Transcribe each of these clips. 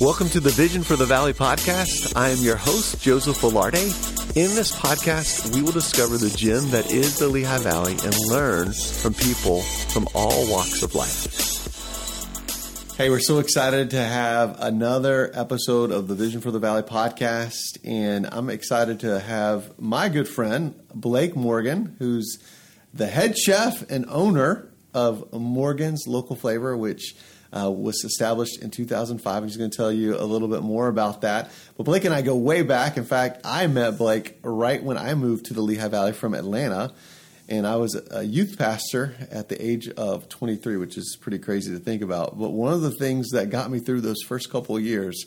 Welcome to the Vision for the Valley podcast. I am your host, Joseph Velarde. In this podcast, we will discover the gem that is the Lehigh Valley and learn from people from all walks of life. Hey, we're so excited to have another episode of the Vision for the Valley podcast. And I'm excited to have my good friend, Blake Morgan, who's the head chef and owner of Morgan's Local Flavor, which uh, was established in 2005. He's going to tell you a little bit more about that. But Blake and I go way back. In fact, I met Blake right when I moved to the Lehigh Valley from Atlanta. And I was a youth pastor at the age of 23, which is pretty crazy to think about. But one of the things that got me through those first couple of years,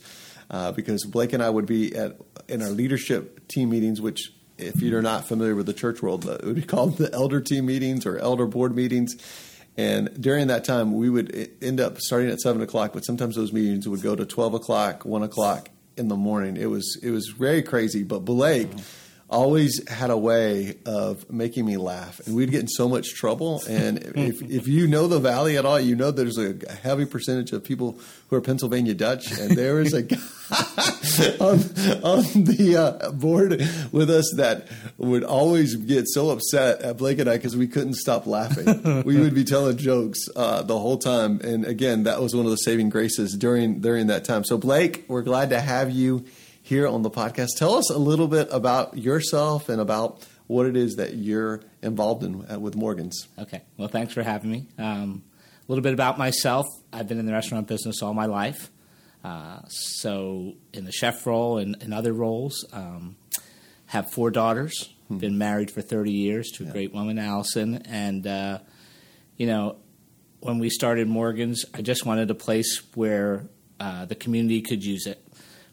uh, because Blake and I would be at in our leadership team meetings, which if you're not familiar with the church world, it would be called the elder team meetings or elder board meetings and during that time, we would end up starting at seven o'clock, but sometimes those meetings would go to twelve o'clock, one o'clock in the morning. It was it was very crazy. But Blake. Mm-hmm always had a way of making me laugh, and we'd get in so much trouble. And if, if you know the valley at all, you know there's a heavy percentage of people who are Pennsylvania Dutch, and there was a guy on, on the uh, board with us that would always get so upset at Blake and I because we couldn't stop laughing. we would be telling jokes uh, the whole time, and again, that was one of the saving graces during during that time. So, Blake, we're glad to have you here on the podcast. Tell us a little bit about yourself and about what it is that you're involved in uh, with Morgan's. Okay. Well, thanks for having me. Um, a little bit about myself. I've been in the restaurant business all my life. Uh, so, in the chef role and, and other roles, um, have four daughters. Hmm. Been married for 30 years to a yeah. great woman, Allison. And, uh, you know, when we started Morgan's, I just wanted a place where uh, the community could use it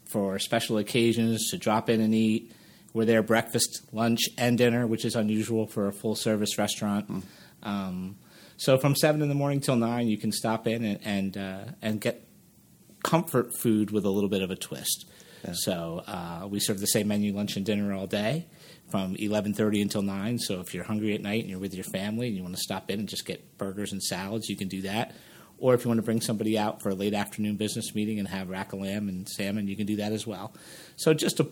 for special occasions to drop in and eat. We're there breakfast, lunch, and dinner, which is unusual for a full service restaurant. Mm. Um, so from seven in the morning till nine, you can stop in and and, uh, and get comfort food with a little bit of a twist. Yeah. So uh, we serve the same menu, lunch and dinner all day, from eleven thirty until nine. So if you're hungry at night and you're with your family and you want to stop in and just get burgers and salads, you can do that. Or if you want to bring somebody out for a late afternoon business meeting and have rack of lamb and salmon, you can do that as well. So just a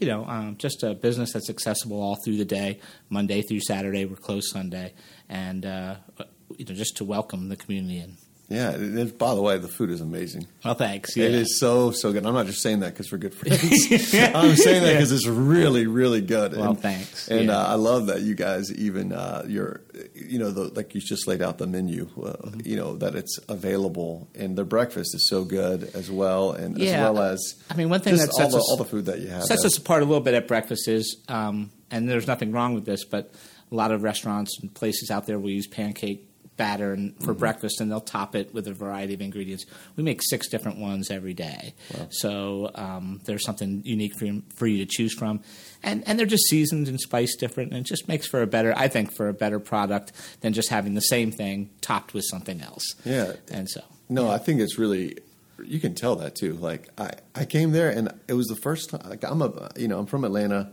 you know, um, just a business that's accessible all through the day, Monday through Saturday. We're closed Sunday, and uh, you know, just to welcome the community in. Yeah, it, by the way, the food is amazing. Well, thanks. Yeah. It is so so good. I'm not just saying that because we're good friends. I'm saying that because it's really really good. Well, and, thanks. And yeah. uh, I love that you guys even uh, your you know the, like you just laid out the menu. Uh, mm-hmm. You know that it's available, and the breakfast is so good as well, and yeah. as well as I mean one thing that sets all the, us, all the food that you have sets us apart a little bit at breakfast is, um, and there's nothing wrong with this, but a lot of restaurants and places out there will use pancake batter and, for mm-hmm. breakfast, and they'll top it with a variety of ingredients. We make six different ones every day, wow. so um, there's something unique for you, for you to choose from, and and they're just seasoned and spiced different, and it just makes for a better, I think, for a better product than just having the same thing topped with something else. Yeah, and so no, yeah. I think it's really you can tell that too. Like I, I came there and it was the first time. Like I'm a, you know, I'm from Atlanta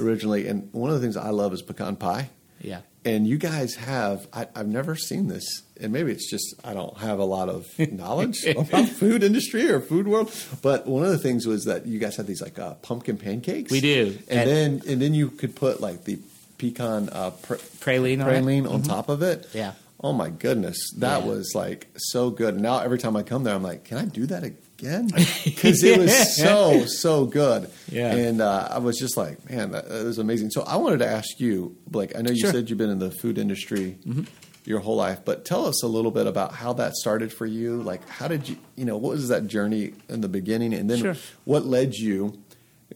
originally, and one of the things I love is pecan pie. Yeah. And you guys have I, have never seen this and maybe it's just i don't have a lot of knowledge about food industry or food world but one of the things was that you guys had these like uh, pumpkin pancakes. We do. And, and, then and then you could put like the pecan uh, pr- praline, praline on, on mm-hmm. top of it. Yeah. Oh my goodness. That yeah. was like so good. Now every time i come there i'm like can i do that again because it was so so good. Yeah, and uh, I was just like, man, that, that, was amazing. So I wanted to ask you, Blake. I know you sure. said you've been in the food industry mm-hmm. your whole life, but tell us a little bit about how that started for you. Like, how did you, you know, what was that journey in the beginning, and then sure. what led you?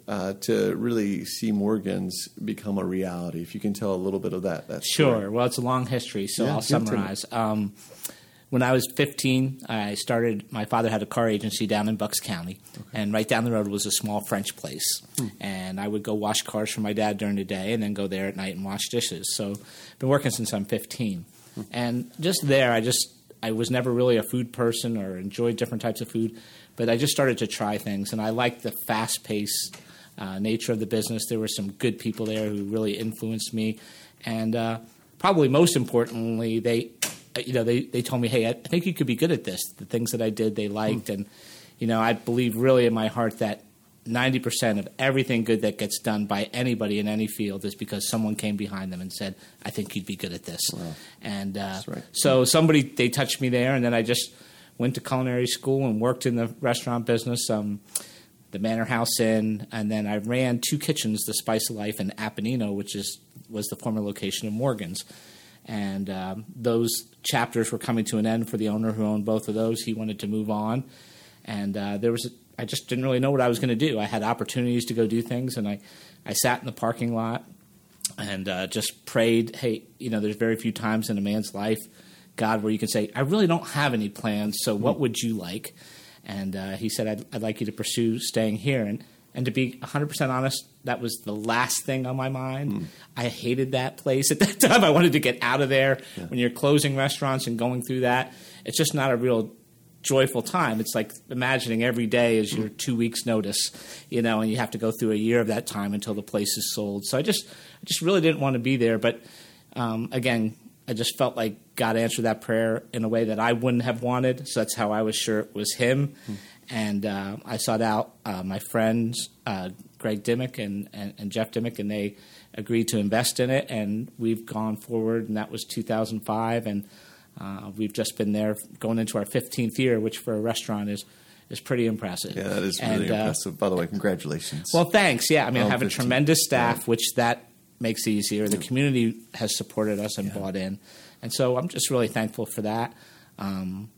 Uh, to really see Morgan's become a reality, if you can tell a little bit of that. that sure. Well, it's a long history, so yeah, I'll summarize. Um, when I was 15, I started. My father had a car agency down in Bucks County, okay. and right down the road was a small French place. Hmm. And I would go wash cars for my dad during the day, and then go there at night and wash dishes. So, I've been working since I'm 15, hmm. and just there, I just I was never really a food person or enjoyed different types of food, but I just started to try things, and I liked the fast paced uh, nature of the business. There were some good people there who really influenced me, and uh, probably most importantly, they you know, they, they told me, hey, I think you could be good at this. The things that I did, they liked. Mm. And, you know, I believe really in my heart that 90% of everything good that gets done by anybody in any field is because someone came behind them and said, I think you'd be good at this. Wow. And uh, right. so somebody, they touched me there, and then I just went to culinary school and worked in the restaurant business. Um, the Manor House Inn, and then I ran two kitchens, the Spice of Life and Apennino, which is was the former location of Morgan's. And um, those chapters were coming to an end for the owner who owned both of those. He wanted to move on, and uh, there was a, I just didn't really know what I was going to do. I had opportunities to go do things, and I I sat in the parking lot and uh, just prayed. Hey, you know, there's very few times in a man's life, God, where you can say, I really don't have any plans. So what would you like? And uh, he said, I'd, I'd, like you to pursue staying here. And, and to be 100% honest, that was the last thing on my mind. Mm. I hated that place at that time. I wanted to get out of there. Yeah. When you're closing restaurants and going through that, it's just not a real joyful time. It's like imagining every day is your two weeks notice, you know, and you have to go through a year of that time until the place is sold. So I just, I just really didn't want to be there. But um, again, I just felt like God answered that prayer in a way that I wouldn't have wanted. So that's how I was sure it was Him. Hmm. And uh, I sought out uh, my friends, uh, Greg Dimmick and, and, and, Jeff Dimmick, and they agreed to invest in it. And we've gone forward, and that was 2005. And uh, we've just been there going into our 15th year, which for a restaurant is is pretty impressive. Yeah, that is really and, uh, impressive. By the way, congratulations. Well, thanks. Yeah, I mean, I have 15. a tremendous staff, which that makes it easier. The community has supported us and yeah. bought in, and so I'm just really thankful for that. Um,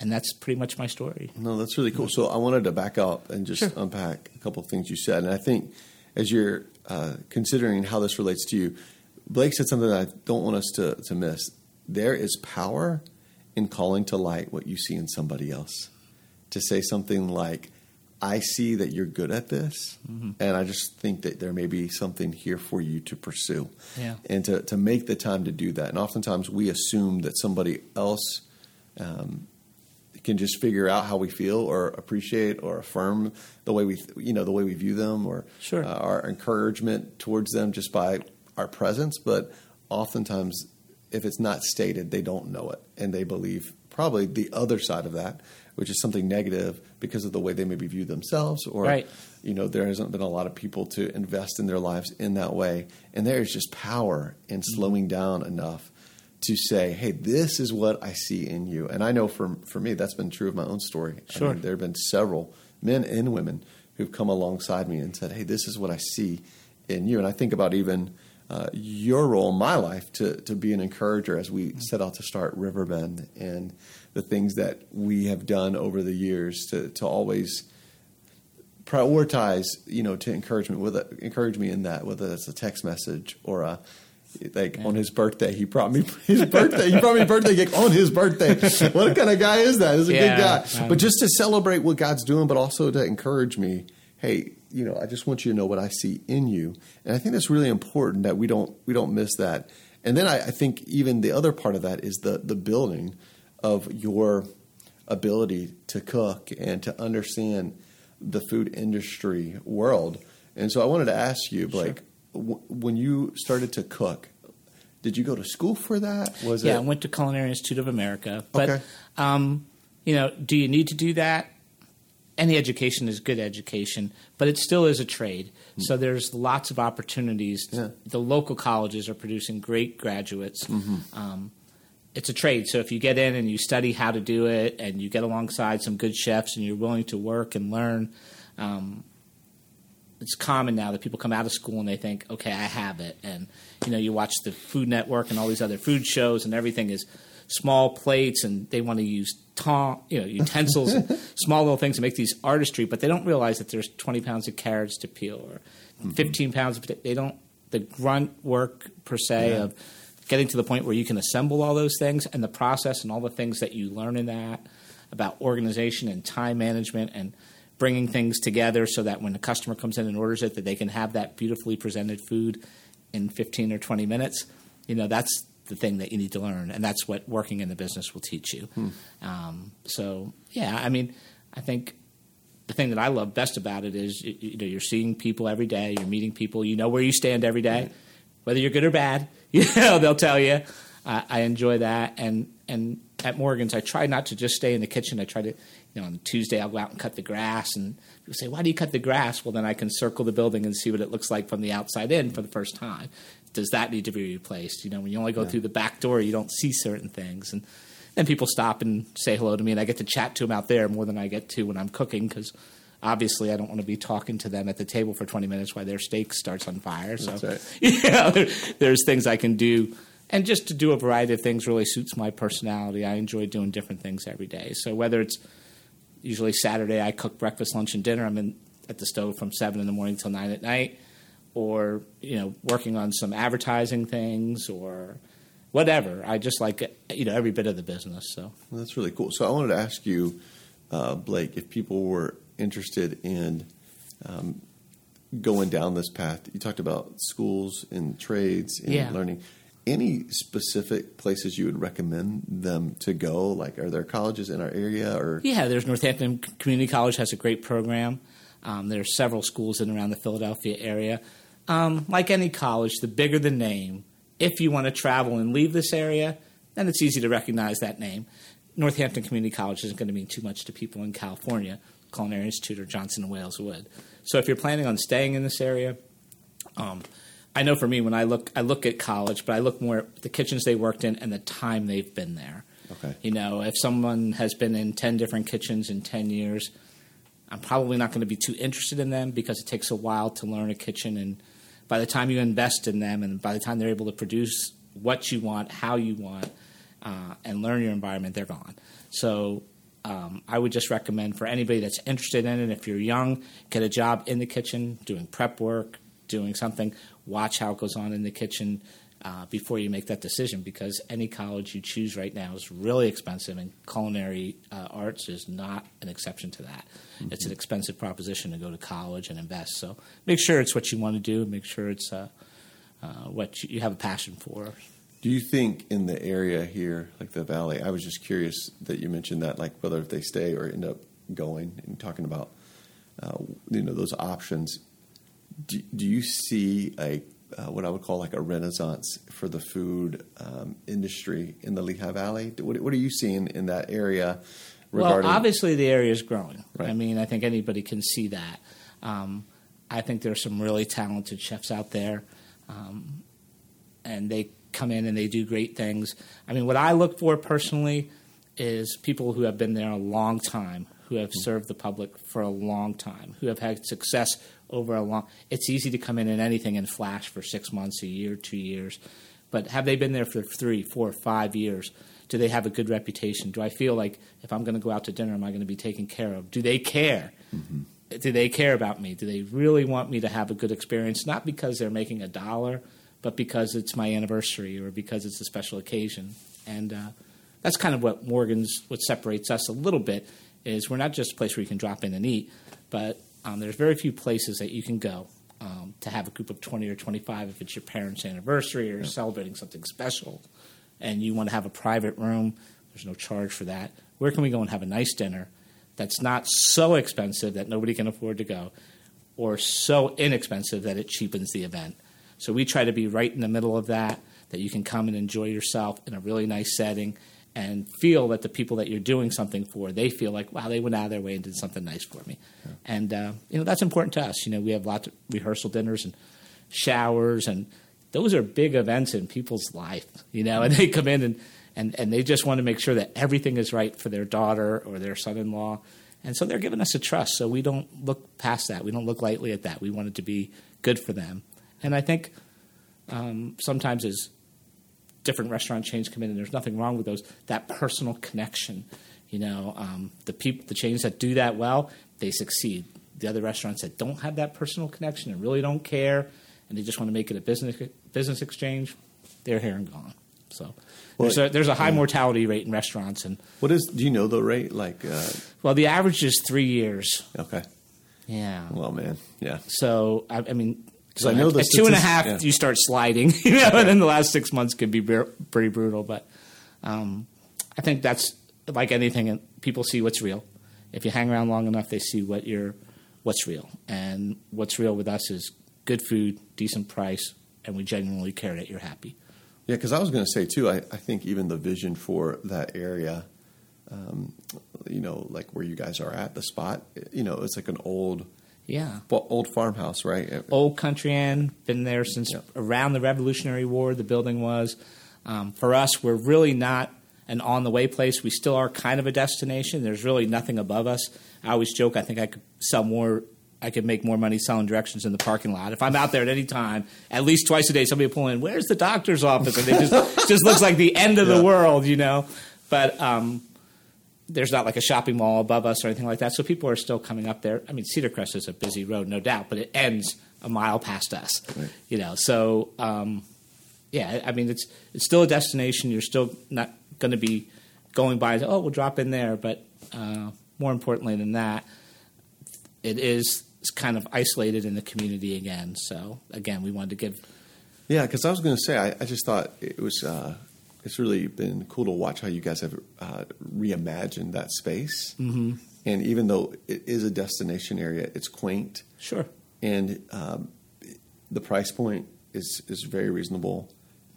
and that's pretty much my story. No, that's really cool. So I wanted to back up and just sure. unpack a couple of things you said, and I think as you're uh, considering how this relates to you, Blake said something that I don't want us to, to miss. There is power in calling to light what you see in somebody else. To say something like, I see that you're good at this, mm-hmm. and I just think that there may be something here for you to pursue, yeah. and to to make the time to do that. And oftentimes we assume that somebody else um, can just figure out how we feel, or appreciate, or affirm the way we you know the way we view them, or sure. uh, our encouragement towards them just by our presence. But oftentimes, if it's not stated, they don't know it, and they believe probably the other side of that which is something negative because of the way they maybe view themselves or right. you know there hasn't been a lot of people to invest in their lives in that way and there is just power in slowing down enough to say hey this is what i see in you and i know for for me that's been true of my own story sure. I mean, there have been several men and women who've come alongside me and said hey this is what i see in you and i think about even uh, your role in my life to to be an encourager as we mm-hmm. set out to start Riverbend and the things that we have done over the years to to always prioritize, you know, to encouragement with encourage me in that, whether that's a text message or a like yeah. on his birthday, he brought me his birthday. He brought me a birthday cake on his birthday. What kind of guy is that? He's a yeah, good guy. Um, but just to celebrate what God's doing, but also to encourage me. Hey, you know, I just want you to know what I see in you, and I think that's really important that we don't we don't miss that. And then I, I think even the other part of that is the the building of your ability to cook and to understand the food industry world. And so I wanted to ask you, Blake, sure. W- when you started to cook, did you go to school for that? Was yeah, it? I went to Culinary Institute of America. But okay. um, you know, do you need to do that? Any education is good education, but it still is a trade. Mm. So there's lots of opportunities. Yeah. The local colleges are producing great graduates. Mm-hmm. Um, it's a trade. So if you get in and you study how to do it, and you get alongside some good chefs, and you're willing to work and learn, um, it's common now that people come out of school and they think, okay, I have it. And you know, you watch the Food Network and all these other food shows, and everything is small plates, and they want to use tong, you know, utensils, and small little things to make these artistry, but they don't realize that there's 20 pounds of carrots to peel or mm-hmm. 15 pounds of. They don't the grunt work per se yeah. of getting to the point where you can assemble all those things and the process and all the things that you learn in that about organization and time management and bringing things together so that when the customer comes in and orders it that they can have that beautifully presented food in 15 or 20 minutes you know that's the thing that you need to learn and that's what working in the business will teach you hmm. um, so yeah i mean i think the thing that i love best about it is you know you're seeing people every day you're meeting people you know where you stand every day whether you're good or bad You know, they'll tell you. I, I enjoy that, and and at Morgan's, I try not to just stay in the kitchen. I try to, you know, on Tuesday I'll go out and cut the grass, and people say, "Why do you cut the grass?" Well, then I can circle the building and see what it looks like from the outside in for the first time. Does that need to be replaced? You know, when you only go Yeah. through the back door, you don't see certain things, and then people stop and say hello to me, and I get to chat to them out there more than I get to when I'm cooking because. Obviously, I don't want to be talking to them at the table for 20 minutes while their steak starts on fire. So, right. you know, there, there's things I can do. And just to do a variety of things really suits my personality. I enjoy doing different things every day. So whether it's usually Saturday, I cook breakfast, lunch, and dinner. I'm in at the stove from seven in the morning till nine at night, or you know, working on some advertising things or whatever. I just like you know every bit of the business. So Well, that's really cool. So I wanted to ask you, uh, Blake, if people were interested in um, going down this path. You talked about schools and trades and Yeah. learning. Any specific places you would recommend them to go? Like, are there colleges in our area, or Yeah, there's Northampton Community College has a great program. Um, there's several schools in and around the Philadelphia area. Um, like any college, the bigger the name, if you want to travel and leave this area, then it's easy to recognize that name. Northampton Community College isn't going to mean too much to people in California. Culinary Institute or Johnson and Wales would. So if you're planning on staying in this area, um, I know for me when I look, I look at college, but I look more at the kitchens they worked in and the time they've been there. okay, You know, if someone has been in 10 different kitchens in 10 years, I'm probably not going to be too interested in them because it takes a while to learn a kitchen. And by the time you invest in them and by the time they're able to produce what you want, how you want, uh, and learn your environment, they're gone. So um, I would just recommend for anybody that's interested in it, if you're young, get a job in the kitchen, doing prep work, doing something, watch how it goes on in the kitchen uh, before you make that decision because any college you choose right now is really expensive, and culinary uh, arts is not an exception to that. It's an expensive proposition to go to college and invest. So make sure it's what you want to do. Make sure it's uh, uh, what you, you have a passion for. Do you think in the area here, like the valley, I was just curious that you mentioned that, like whether if they stay or end up going and talking about, uh, you know, those options. Do, do you see a uh, what I would call like a renaissance for the food um, industry in the Lehigh Valley? What, what are you seeing in that area regarding? Well, obviously the area is growing. Right. I mean, I think anybody can see that. Um, I think there's some really talented chefs out there, um, and they come in and they do great things. I mean, what I look for personally is people who have been there a long time, who have served the public for a long time, who have had success over a long. It's easy to come in in anything and flash for six months, a year, two years, but have they been there for three, four, five years? Do they have a good reputation? Do I feel like if I'm going to go out to dinner, am I going to be taken care of? Do they care? Do they care about me? Do they really want me to have a good experience? Not because they're making a dollar, but because it's my anniversary or because it's a special occasion. And uh, that's kind of what Morgan's, what separates us a little bit, is we're not just a place where you can drop in and eat, but um, there's very few places that you can go um, to have a group of 20 or 25 if it's your parents' anniversary or celebrating something special and you want to have a private room, there's no charge for that. Where can we go and have a nice dinner that's not so expensive that nobody can afford to go, or so inexpensive that it cheapens the event? So we try to be right in the middle of that, that you can come and enjoy yourself in a really nice setting and feel that the people that you're doing something for, they feel like, wow, they went out of their way and did something nice for me. And, uh, you know, that's important to us. You know, we have lots of rehearsal dinners and showers and those are big events in people's life, you know, and they come in and, and, and they just want to make sure that everything is right for their daughter or their son in law. And so they're giving us a trust. So we don't look past that. We don't look lightly at that. We want it to be good for them. And I think um, sometimes as different restaurant chains come in, and there's nothing wrong with those, that personal connection, you know, um, the people, the chains that do that well, they succeed. The other restaurants that don't have that personal connection and really don't care, and they just want to make it a business business exchange, they're here and gone. So Well, there's, a, there's a high mortality rate in restaurants, and what is? Do you know the rate? Like, uh, well, the average is three years. okay, Yeah. well, man, yeah. So I, I mean, 'Cause I know at, the at two and a half, yeah. you start sliding, you know, and then the last six months can be pretty brutal. But um, I think that's like anything. People see what's real. If you hang around long enough, they see what you're, what's real, and what's real with us is good food, decent price, and we genuinely care that you're happy. Yeah, because I was going to say too. I, I think even the vision for that area, um, you know, like where you guys are at the spot, you know, it's like an old, Yeah. well, old farmhouse, right? Old Country Inn, been there since Yeah. around the Revolutionary War, the building was. Um, for us, we're really not an on the way place. We still are kind of a destination. There's really nothing above us. I always joke, I think I could sell more. I could make more money selling directions in the parking lot. If I'm out there at any time, at least twice a day, somebody will pull in, where's the doctor's office? And it just, just looks like the end of Yeah. the world, you know? But um, there's not like a shopping mall above us or anything like that. So people are still coming up there. I mean, Cedar Crest is a busy road, no doubt, but it ends a mile past us. Right. You know, so um, yeah, I mean, it's it's still a destination. You're still not going to be going by. Oh, we'll drop in there. But uh, more importantly than that, it is kind of isolated in the community again. So again, we wanted to give Yeah, because I was going to say, I, I just thought it was. Uh, it's really been cool to watch how you guys have uh, reimagined that space. Mm-hmm. And even though it is a destination area, it's quaint, sure. and um, the price point is is very reasonable,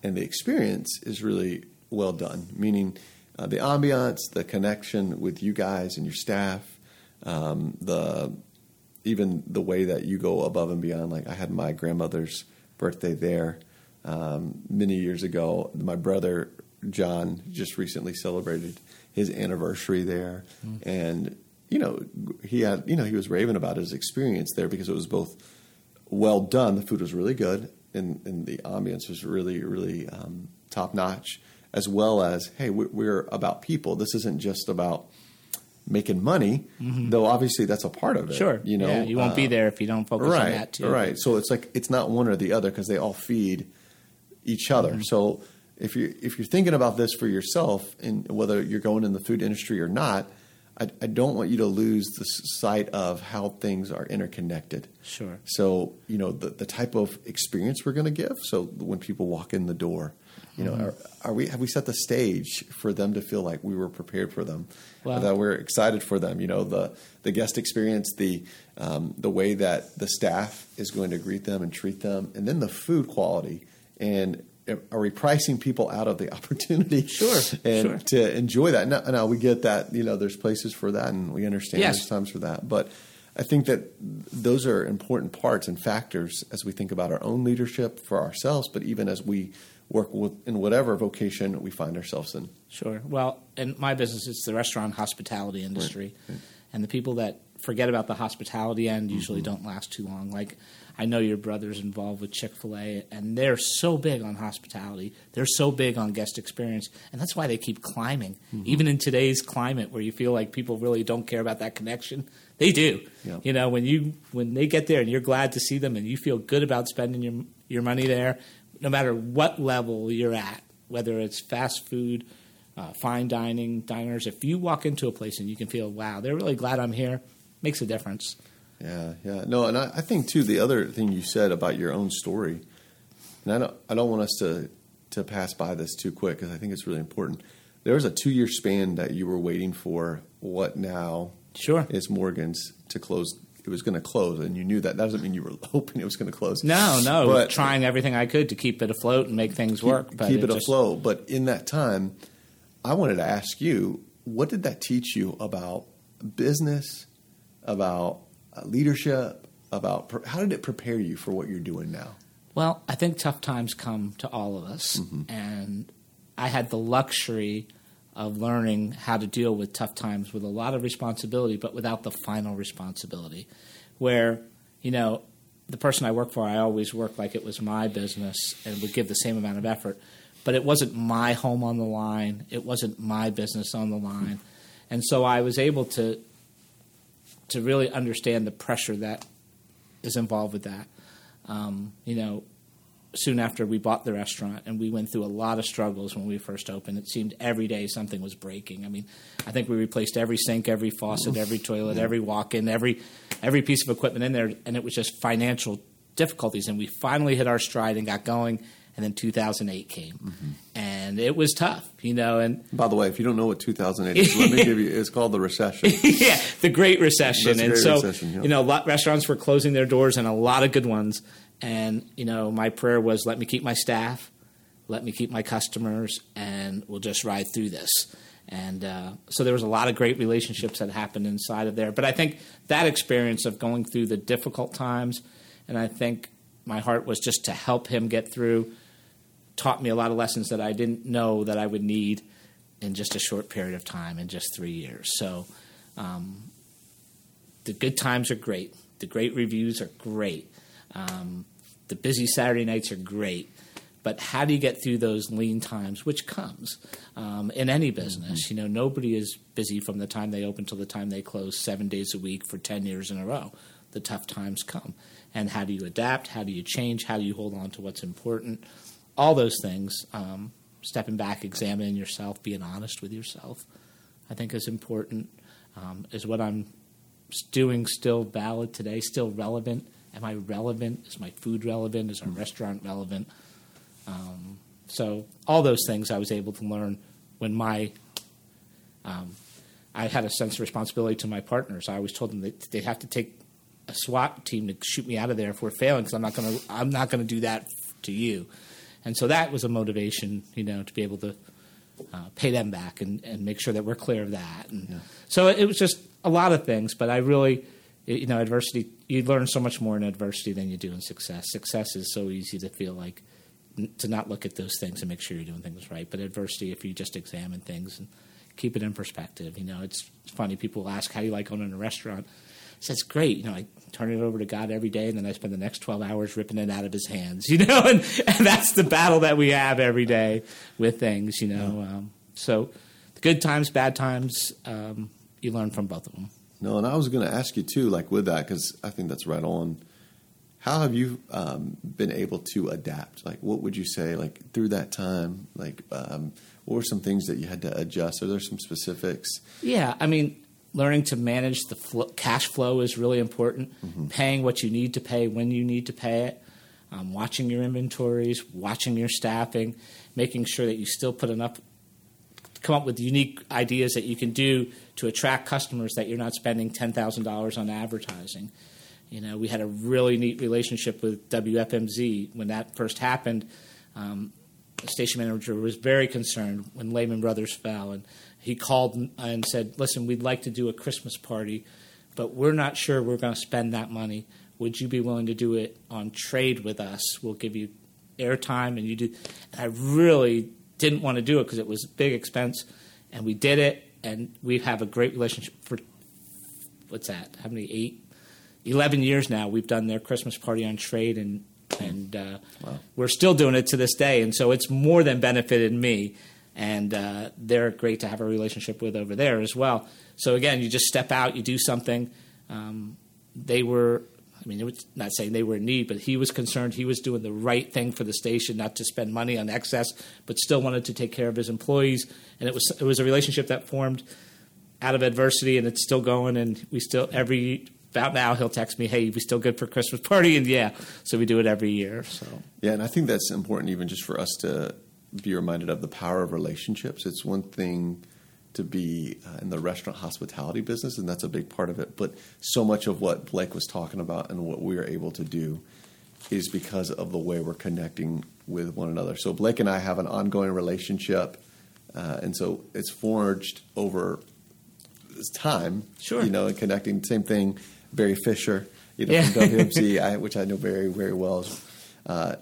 and the experience is really well done. Meaning, uh, the ambiance, the connection with you guys and your staff, um, the even the way that you go above and beyond. Like I had my grandmother's birthday there um, many years ago. My brother John just recently celebrated his anniversary there, and you know he had you know he was raving about his experience there because it was both well done. The food was really good, and, and the ambience was really really um, top notch. As well as hey, we- we're about people. This isn't just about making money, though. Obviously, that's a part of it. Sure. you know, yeah, you won't be uh, there if you don't focus on that too. Right. So it's like it's not one or the other because they all feed each other. Mm-hmm. So if you if you're thinking about this for yourself and whether you're going in the food industry or not, I, I don't want you to lose the sight of how things are interconnected. Sure. So you know the the type of experience we're going to give. So when people walk in the door, you know, Mm-hmm. are, are we have we set the stage for them to feel like we were prepared for them, Well- that we're excited for them. You know, the the guest experience, the um, the way that the staff is going to greet them and treat them, and then the food quality. And uh, are we pricing people out of the opportunity? Sure, and sure. to enjoy that. Now, now we get that. You know, there's places for that, and we understand Yes. there's times for that, but. I think that those are important parts and factors as we think about our own leadership for ourselves, but even as we work with, in whatever vocation we find ourselves in. Sure. Well, in my business, it's the restaurant hospitality industry, and the people that forget about the hospitality end mm-hmm. usually don't last too long. Like I know your brother's involved with Chick Fil A, and they're so big on hospitality. They're so big on guest experience, and that's why they keep climbing. Even in today's climate, where you feel like people really don't care about that connection, they do. Yeah. You know, when you when they get there and you're glad to see them, and you feel good about spending your your money there, no matter what level you're at, whether it's fast food, uh, fine dining, diners. If you walk into a place and you can feel, wow, they're really glad I'm here, makes a difference. Yeah, yeah. No, and I, I think too the other thing you said about your own story, and I don't I don't want us to to pass by this too quick because I think it's really important. There was a two year span that you were waiting for what now Sure. is Morgan's to close. It was going to close, and you knew that. That doesn't mean you were hoping it was going to close. No, no, But- trying everything I could to keep it afloat and make things work. But keep it, just- afloat. But in that time, I wanted to ask you, what did that teach you about business, about uh, leadership, about pre- how did it prepare you for what you're doing now? Well, I think tough times come to all of us, and I had the luxury of learning how to deal with tough times with a lot of responsibility, but without the final responsibility. Where, you know, the person I work for, I always work like it was my business and would give the same amount of effort, but it wasn't my home on the line, it wasn't my business on the line, and so I was able to to really understand the pressure that is involved with that. Um, you know, soon after we bought the restaurant, and we went through a lot of struggles when we first opened. It seemed every day something was breaking. I mean, I think we replaced every sink, every faucet, every toilet, every walk-in, every every piece of equipment in there, and it was just financial difficulties. And we finally hit our stride and got going. And then 2008 came, and it was tough, you know. And By the way, if you don't know what 2008 is, let me give you. It's called the recession. yeah, the Great Recession, the and Great so Recession, yeah. you know, a lot restaurants were closing their doors, and a lot of good ones. And you know, my prayer was, let me keep my staff, let me keep my customers, and we'll just ride through this. And uh, so there was a lot of great relationships that happened inside of there. But I think that experience of going through the difficult times, and I think my heart was just to help him get through, taught me a lot of lessons that I didn't know that I would need in just a short period of time, in just three years. So um, the good times are great. The great reviews are great. Um, the busy Saturday nights are great. But how do you get through those lean times, which comes um, in any business? Mm-hmm. You know, nobody is busy from the time they open till the time they close seven days a week for 10 years in a row. The tough times come. And how do you adapt? How do you change? How do you hold on to what's important? All those things, um, stepping back, examining yourself, being honest with yourself, I think is important. Um, is what I'm doing still valid today, still relevant? Am I relevant? Is my food relevant? Is our restaurant relevant? Um, so all those things I was able to learn when my um, I had a sense of responsibility to my partners. I always told them that they have to take a SWAT team to shoot me out of there if we're failing because I'm not going to I'm not going to do that to you. And so that was a motivation, you know, to be able to uh, pay them back and, and make sure that we're clear of that. And yeah. so it was just a lot of things, but I really, you know, adversity. You learn so much more in adversity than you do in success. Success is so easy to feel like to not look at those things and make sure you're doing things right. But adversity, if you just examine things and keep it in perspective, you know, it's, funny. People ask how you like owning a restaurant. Said, it's great. You know, I turn it over to God every day, and then I spend the next 12 hours ripping it out of his hands, you know, and, and that's the battle that we have every day with things, you know. Yeah. Um, so the good times, bad times, um, you learn from both of them. No, and I was going to ask you too, like with that, because I think that's right on how have you um, been able to adapt? Like, what would you say, like through that time? Like, um, what were some things that you had to adjust? Are there some specifics? Yeah, I mean, learning to manage the fl- cash flow is really important. Mm-hmm. Paying what you need to pay when you need to pay it. Um, watching your inventories, watching your staffing, making sure that you still put enough, come up with unique ideas that you can do to attract customers that you're not spending ten thousand dollars on advertising. You know, we had a really neat relationship with WFMZ when that first happened. Um, the station manager was very concerned when Lehman Brothers fell, and he called and said, "Listen, we'd like to do a Christmas party, but we're not sure we're going to spend that money. Would you be willing to do it on trade with us? We'll give you airtime, and you do." And I really didn't want to do it because it was a big expense, and we did it, and we have a great relationship for what's that? How many eight 11 years now we've done their Christmas party on trade and and uh, wow. we're still doing it to this day and so it's more than benefited me and uh, they're great to have a relationship with over there as well so again you just step out you do something um, they were I mean, was not saying they were in need, but he was concerned he was doing the right thing for the station, not to spend money on excess, but still wanted to take care of his employees. And it was it was a relationship that formed out of adversity, and it's still going. And we still every about now he'll text me, "Hey, we still good for Christmas party?" And yeah, so we do it every year. So yeah, and I think that's important, even just for us to be reminded of the power of relationships. It's one thing to be uh, in the restaurant hospitality business, and that's a big part of it. But so much of what Blake was talking about and what we are able to do is because of the way we're connecting with one another. So Blake and I have an ongoing relationship, uh, and so it's forged over time. Sure, you know, and connecting. Same thing Barry Fisher, you know, yeah. from WMC, I, which I know very, very well. Uh,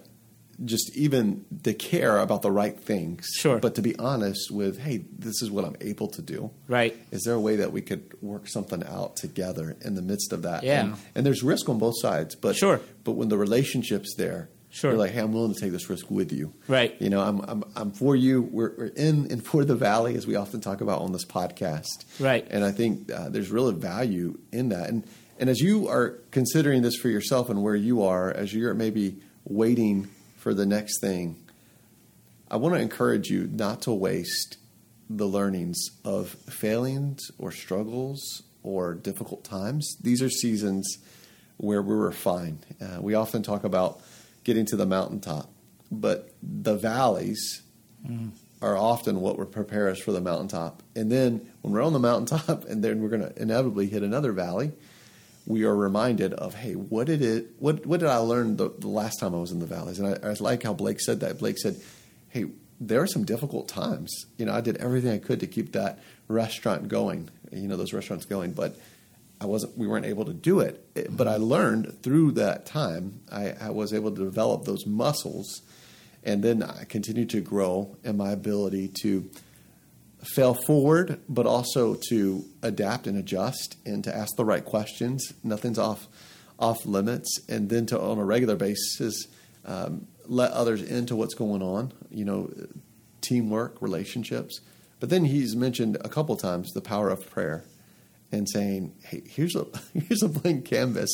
just even to care about the right things. Sure. But to be honest with, hey, this is what I'm able to do. Right. Is there a way that we could work something out together in the midst of that? Yeah. And, and there's risk on both sides. But sure. But when the relationship's there, Sure. You're like, hey, I'm willing to take this risk with you. Right. You know, I'm I'm, I'm for you. We're, we're in and for the valley, as we often talk about on this podcast. Right. And I think uh, there's real value in that. And and as you are considering this for yourself and where you are, as you're maybe waiting for the next thing, I want to encourage you not to waste the learnings of failings or struggles or difficult times. These are seasons where we refine. Uh, we often talk about getting to the mountaintop, but the valleys mm. are often what will prepare us for the mountaintop. And then when we're on the mountaintop, and then we're going to inevitably hit another valley we are reminded of, hey, what did it? What what did I learn the, the last time I was in the valleys? And I, I like how Blake said that. Blake said, hey, there are some difficult times. You know, I did everything I could to keep that restaurant going. You know, those restaurants going, but I wasn't. We weren't able to do it. it but I learned through that time. I, I was able to develop those muscles, and then I continued to grow in my ability to fail forward, but also to adapt and adjust and to ask the right questions. Nothing's off off limits, and then to on a regular basis um, let others into what's going on. You know, teamwork, relationships. But then he's mentioned a couple times the power of prayer and saying, "Hey, here's a here's a blank canvas.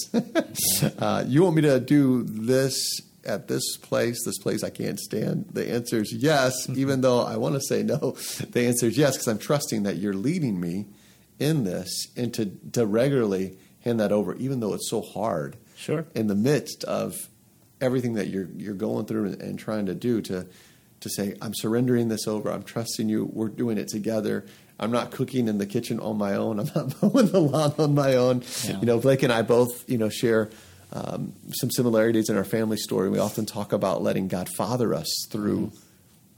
uh, you want me to do this at this place, this place I can't stand? The answer is yes, even though I want to say no. The answer is yes because I'm trusting that you're leading me in this, and to to regularly hand that over, even though it's so hard. Sure. In the midst of everything that you're you're going through and, and trying to do to to say, I'm surrendering this over. I'm trusting you. We're doing it together. I'm not cooking in the kitchen on my own. I'm not mowing the lawn on my own. Yeah. You know, Blake and I both, you know, share um, some similarities in our family story. We often talk about letting God father us through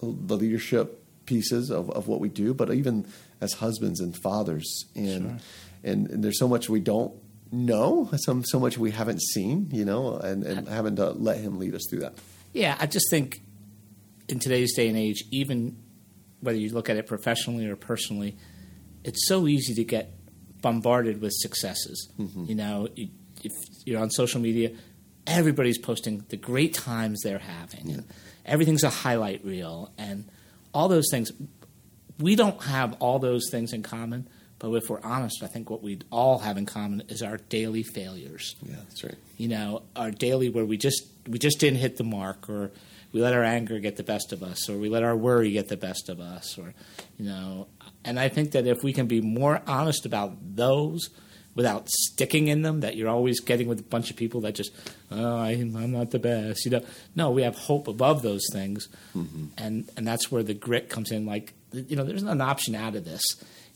mm-hmm. the leadership pieces of, of what we do, but even as husbands and fathers. And, sure. and, and there's so much we don't know, some so much we haven't seen, you know, and, and having to let Him lead us through that. Yeah, I just think in today's day and age, even whether you look at it professionally or personally, it's so easy to get bombarded with successes. Mm-hmm. You know, if you're on social media, everybody's posting the great times they're having, and everything's a highlight reel, and all those things. We don't have all those things in common, but if we're honest, I think what we all have in common is our daily failures. Yeah, that's right. You know, our daily where we just we just didn't hit the mark, or we let our anger get the best of us, or we let our worry get the best of us, or you know. And I think that if we can be more honest about those without sticking in them, that you're always getting with a bunch of people that just, oh, I, am not the best, you know. No, we have hope above those things, mm-hmm. and and that's where the grit comes in. Like, you know, there's an option out of this.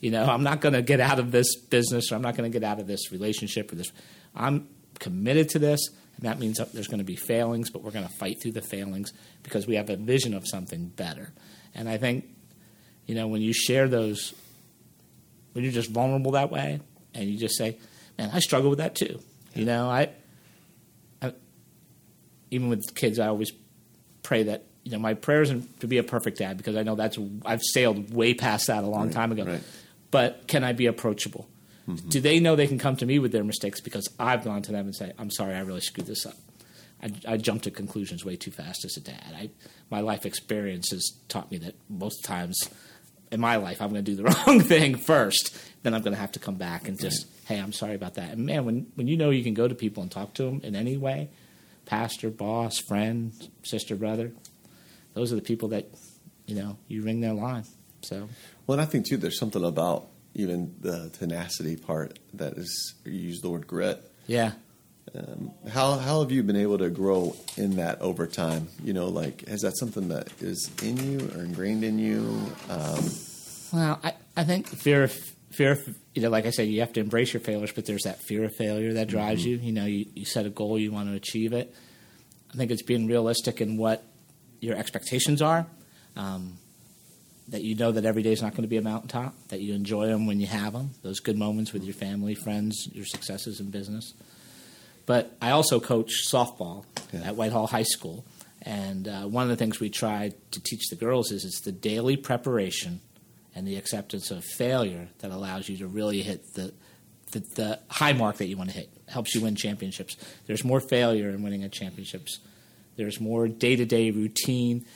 You know, I'm not going to get out of this business, or I'm not going to get out of this relationship, or this. I'm committed to this and that means there's going to be failings, but we're going to fight through the failings because we have a vision of something better. And I think, you know, when you share those, when you're just vulnerable that way, and you just say, "Man, I struggle with that too." Yeah. You know, I, I, even with kids, I always pray that you know my prayer isn't to be a perfect dad because I know that's I've sailed way past that a long right, time ago. Right. But can I be approachable? Mm-hmm. Do they know they can come to me with their mistakes because I've gone to them and say, "I'm sorry, I really screwed this up." I, I jumped to conclusions way too fast as a dad. I, my life experience has taught me that most times in my life I'm going to do the wrong thing first, then I'm going to have to come back and just, right. "Hey, I'm sorry about that." And man, when when you know you can go to people and talk to them in any way, pastor, boss, friend, sister, brother, those are the people that you know you ring their line. So, well, and I think too, there's something about even the tenacity part that is you use the word grit. Yeah. Um, how how have you been able to grow in that over time? You know, like is that something that is in you or ingrained in you? Um, well, I, I think fear of fear of, you know, like I said, you have to embrace your failures, but there's that fear of failure that drives mm-hmm. you. You know, you, you set a goal, you want to achieve it. I think it's being realistic in what your expectations are. Um, that you know that every day is not going to be a mountaintop, that you enjoy them when you have them, those good moments with your family, friends, your successes in business. But I also coach softball yeah. at Whitehall High School. And uh, one of the things we try to teach the girls is it's the daily preparation and the acceptance of failure that allows you to really hit the, the, the high mark that you want to hit. Helps you win championships. There's more failure in winning at championships. There's more day to day routine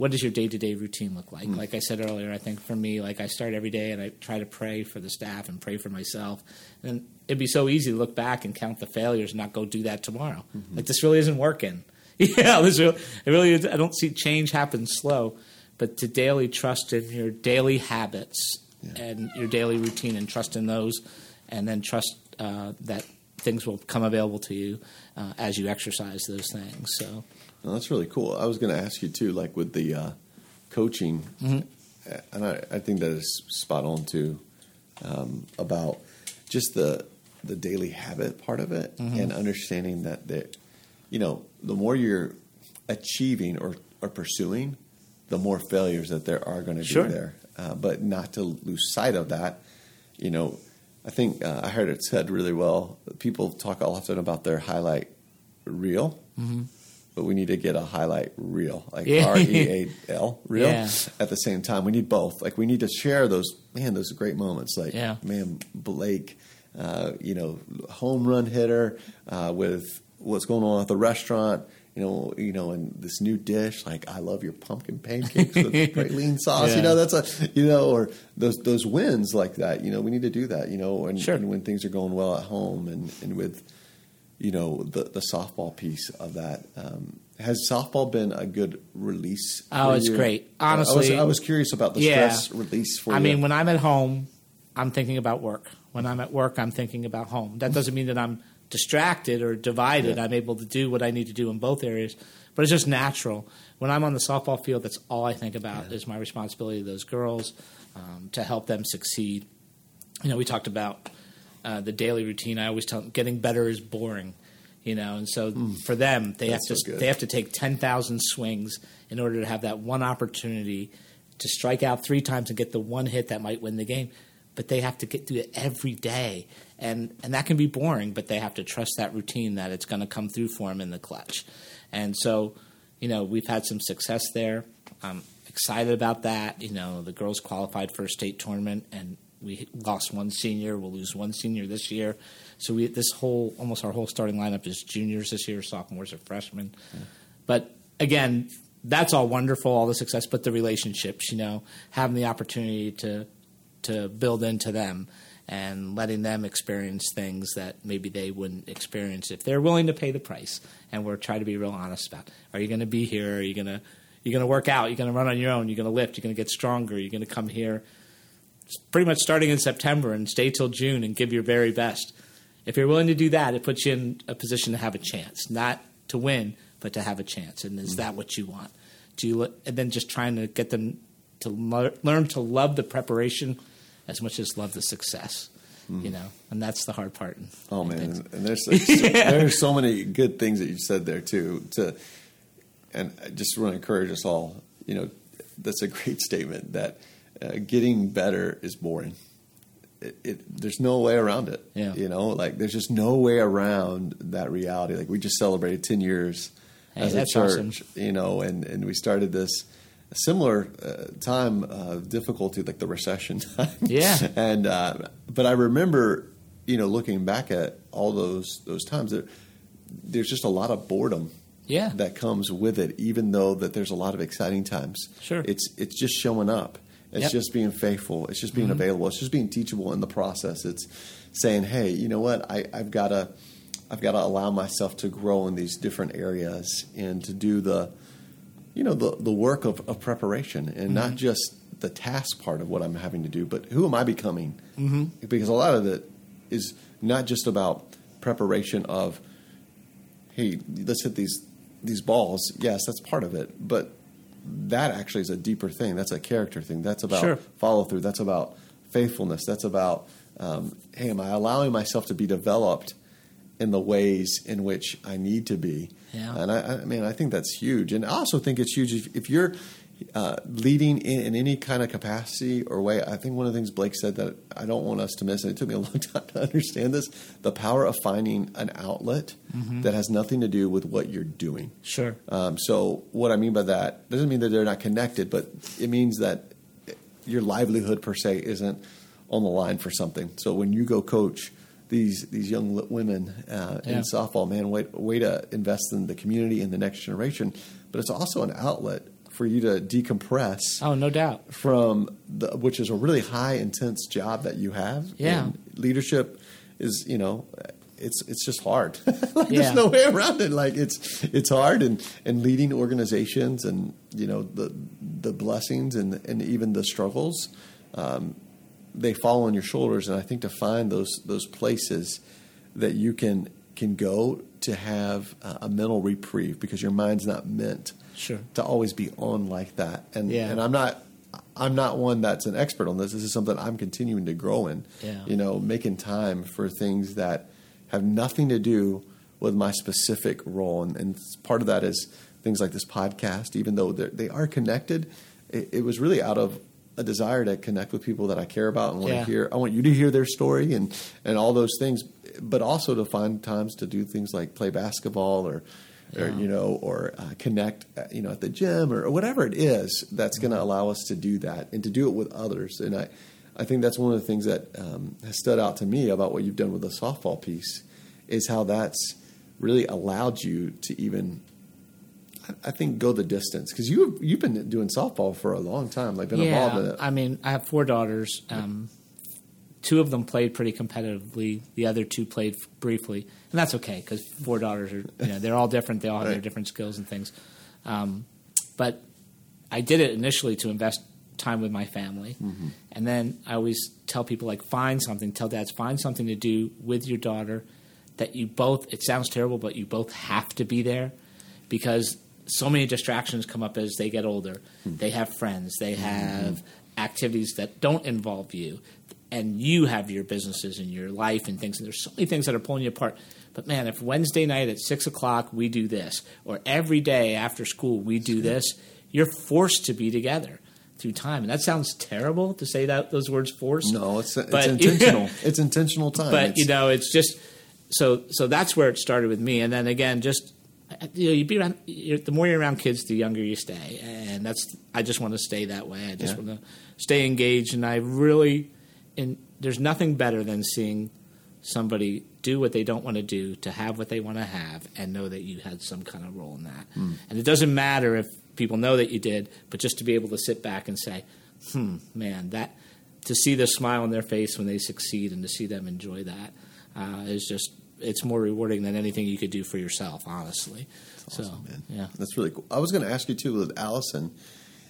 what does your day to day routine look like? Mm. Like I said earlier, I think for me, like I start every day and I try to pray for the staff and pray for myself. And it'd be so easy to look back and count the failures and not go do that tomorrow. Mm-hmm. Like this really isn't working. yeah, this really, it really is, I don't see change happen slow, but to daily trust in your daily habits yeah. and your daily routine and trust in those, and then trust uh, that things will come available to you uh, as you exercise those things. So. No, that's really cool. I was going to ask you too, like with the uh, coaching, mm-hmm. and I, I, think that is spot on too, um, about just the the daily habit part of it, mm-hmm. and understanding that that you know the more you're achieving or or pursuing, the more failures that there are going to Sure. be there. Uh, but not to lose sight of that. You know, I think uh, I heard it said really well. People talk often about their highlight reel, but we need to get a highlight reel, like Yeah. R E A L, reel. Yeah. At the same time, we need both. Like we need to share those man, those great moments. Like Yeah. man, Blake, uh, you know, home run hitter uh, with what's going on at the restaurant. You know, you know, and this new dish, like I love your pumpkin pancakes with praline sauce. Yeah. You know, that's a you know, or those those wins like that. You know, we need to do that. You know, and, Sure. and when things are going well at home, and and with you know the the softball piece of that. Um, has softball been a good release? Oh, it's you? great. I was, Honestly- I was curious about the Yeah. stress release for I you. mean, when I'm at home, I'm thinking about work. When I'm at work, I'm thinking about home. That doesn't mean that I'm distracted or divided. Yeah. I'm able to do what I need to do in both areas, but it's just natural. When I'm on the softball field, that's all I think about is my responsibility to those girls um, to help them succeed. You know, we talked about uh, the daily routine. I always tell them getting better is boring. You know, and so for them, they have. To so they have to take ten thousand swings in order to have that one opportunity to strike out three times and get the one hit that might win the game. But they have to get through it every day, and and that can be boring. But they have to trust that routine that it's going to come through for them in the clutch. And so, you know, we've had some success there. I'm excited about that. You know, the girls qualified for a state tournament, and we lost one senior. We'll lose one senior this year. So we this whole almost our whole starting lineup is juniors this year, sophomores or freshmen. But again, that's all wonderful, all the success, but the relationships, you know, having the opportunity to to build into them and letting them experience things that maybe they wouldn't experience if they're willing to pay the price. And we're trying to be real honest about are you going to be here? Are you going to you're going to work out? You're going to run on your own. You're going to lift. You're going to get stronger. You're going to come here pretty much starting in September and stay till June and give your very best. If you're willing to do that, it puts you in a position to have a chance, not to win, but to have a chance. And is that what you want? Do you, and then just trying to get them to lear- learn to love the preparation as much as love the success, mm-hmm. you know, and that's the hard part. Oh man, things. and there's like, so, there's so many good things that you said there too. To and I just want to encourage us all. You know, that's a great statement. That uh, getting better is boring. It, it, there's no way around it. Yeah. You know, like there's just no way around that reality. Like we just celebrated 10 years Hey, as a church. awesome. You know, and and we started this similar uh, time of difficulty, like the recession time. Yeah. and uh, but I remember, you know, looking back at all those those times, there, there's just a lot of boredom. Yeah. that comes with it. Even though that there's a lot of exciting times. Sure. it's it's just showing up. It's Yep. just being faithful. It's just being available. It's just being teachable in the process. It's saying, hey, you know what? I, I've got to I've got to allow myself to grow in these different areas and to do the you know the the work of, of preparation and not just the task part of what I'm having to do, but who am I becoming? Mm-hmm. Because a lot of it is not just about preparation of hey, let's hit these these balls. Yes, that's part of it, but that actually is a deeper thing. That's a character thing. That's about Sure. follow through. That's about faithfulness. That's about um, hey, am I allowing myself to be developed in the ways in which I need to be? Yeah. And I, I mean, I think that's huge. And I also think it's huge if, if you're uh, leading in, in any kind of capacity or way. I think one of the things Blake said that I don't want us to miss, and it took me a long time to understand this: the power of finding an outlet that has nothing to do with what you're doing. Sure. Um, so what I mean by that doesn't mean that they're not connected, but it means that your livelihood per se isn't on the line for something. So when you go coach these these young women uh, Yeah. in softball, man, way, way to invest in the community and the next generation. But it's also an outlet for you to decompress Oh, no doubt. from the, which is a really high intense job that you have. Yeah. And leadership is you know it's it's just hard. like Yeah. there's no way around it. Like it's it's hard and and leading organizations and you know the the blessings and and even the struggles. Um, they fall on your shoulders, and I think to find those those places that you can can go to have uh, a mental reprieve because your mind's not meant Sure. to always be on like that. And Yeah. and I'm not I'm not one that's an expert on this. This is something I'm continuing to grow in. Yeah. You know, making time for things that have nothing to do with my specific role, and, and part of that is things like this podcast, even though they're- connected, it, it was really out of a desire to connect with people that I care about and want Yeah. to hear. I want you to hear their story and and all those things, but also to find times to do things like play basketball or. Or Yeah. you know, or uh, connect, uh, you know, at the gym, or, or whatever it is that's going to allow us to do that and to do it with others. And I, I think that's one of the things that um, has stood out to me about what you've done with the softball piece is how that's really allowed you to even, I- I think, go the distance because you you've been doing softball for a long time, like been involved in Yeah, it. I mean, I have four daughters. Um, two of them played pretty competitively. The other two played f- briefly, and that's okay because four daughters are you know they're all different. They all have their different skills and things. Um, but I did it initially to invest time with my family, Mm-hmm. and then I always tell people like find something. Tell dads find something to do with your daughter that you both. It sounds terrible, but you both have to be there because so many distractions come up as they get older. They have friends, they have activities that don't involve you, and you have your businesses and your life and things. And there's so many things that are pulling you apart. But man, if Wednesday night at six o'clock we do this, or every day after school we do this, you're forced to be together through time. And that sounds terrible to say that those words forced. no, it's it's But- intentional. it's intentional time. but It's- you know it's just so so that's where it started with me and then again just you know you be around you're, the more you're around kids the younger you stay and that's i just want to stay that way i just Yeah. want to stay engaged and i really and there's nothing better than seeing somebody do what they don't want to do to have what they want to have and know that you had some kind of role in that Hmm. and it doesn't matter if people know that you did but just to be able to sit back and say hmm man that to see the smile on their face when they succeed and to see them enjoy that uh, is just it's more rewarding than anything you could do for yourself honestly so Awesome, man. yeah That's really cool. I was going to ask you too with Allison,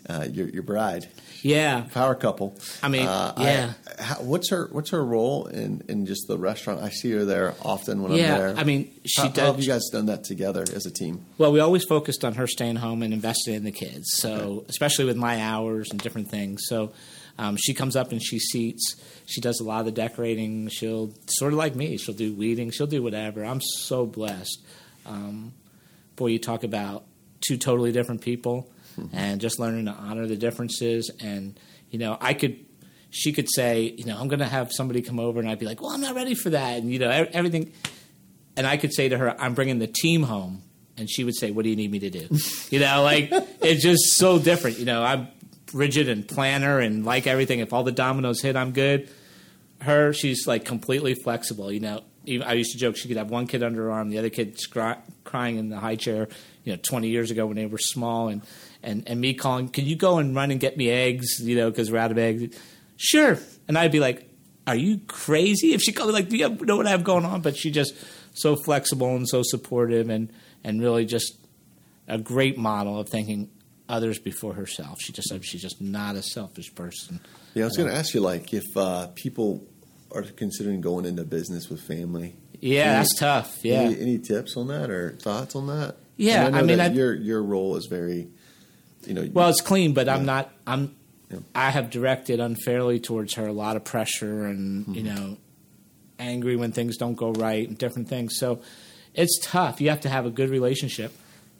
uh, your your bride, yeah power couple. I mean, Uh, yeah. how, what's her What's her role in in just the restaurant? I see her there often when I'm there. i mean she how, does how have you guys done that together as a team? Well, we always focused on her staying home and investing in the kids. So, especially with my hours and different things. So, um, she comes up and she seats. She does a lot of the decorating. She'll sort of like me. She'll do weeding. She'll do whatever. I'm so blessed. Um, boy, you talk about two totally different people, and just learning to honor the differences. And you know, I could. She could say, you know, I'm going to have somebody come over, and I'd be like, well, I'm not ready for that, and you know, everything and I could say to her, "I'm bringing the team home," and she would say, "What do you need me to do?" you know, like it's just so different. You know, I'm rigid and planner and like everything. If all the dominoes hit, I'm good. Her, she's like completely flexible. You know, even, I used to joke she could have one kid under her arm, the other kid scry- crying in the high chair. You know, 20 years ago when they were small, and and and me calling, "Can you go and run and get me eggs?" You know, because we're out of eggs. Sure, and I'd be like, are you crazy? If she called me like, do you know what I have going on? But she just so flexible and so supportive and and really just a great model of thinking others before herself. She just she's just not a selfish person. Yeah, I was going to ask you, like, if uh, people are considering going into business with family. Yeah, Any- that's tough. Yeah. Any, any tips on that or thoughts on that? Yeah, I know mean, I- your your role is very, you know. Well, it's clean, but I'm not. I'm. Yeah. I have directed unfairly towards her a lot of pressure and Mm-hmm. you know, angry when things don't go right and different things. So it's tough. You have to have a good relationship.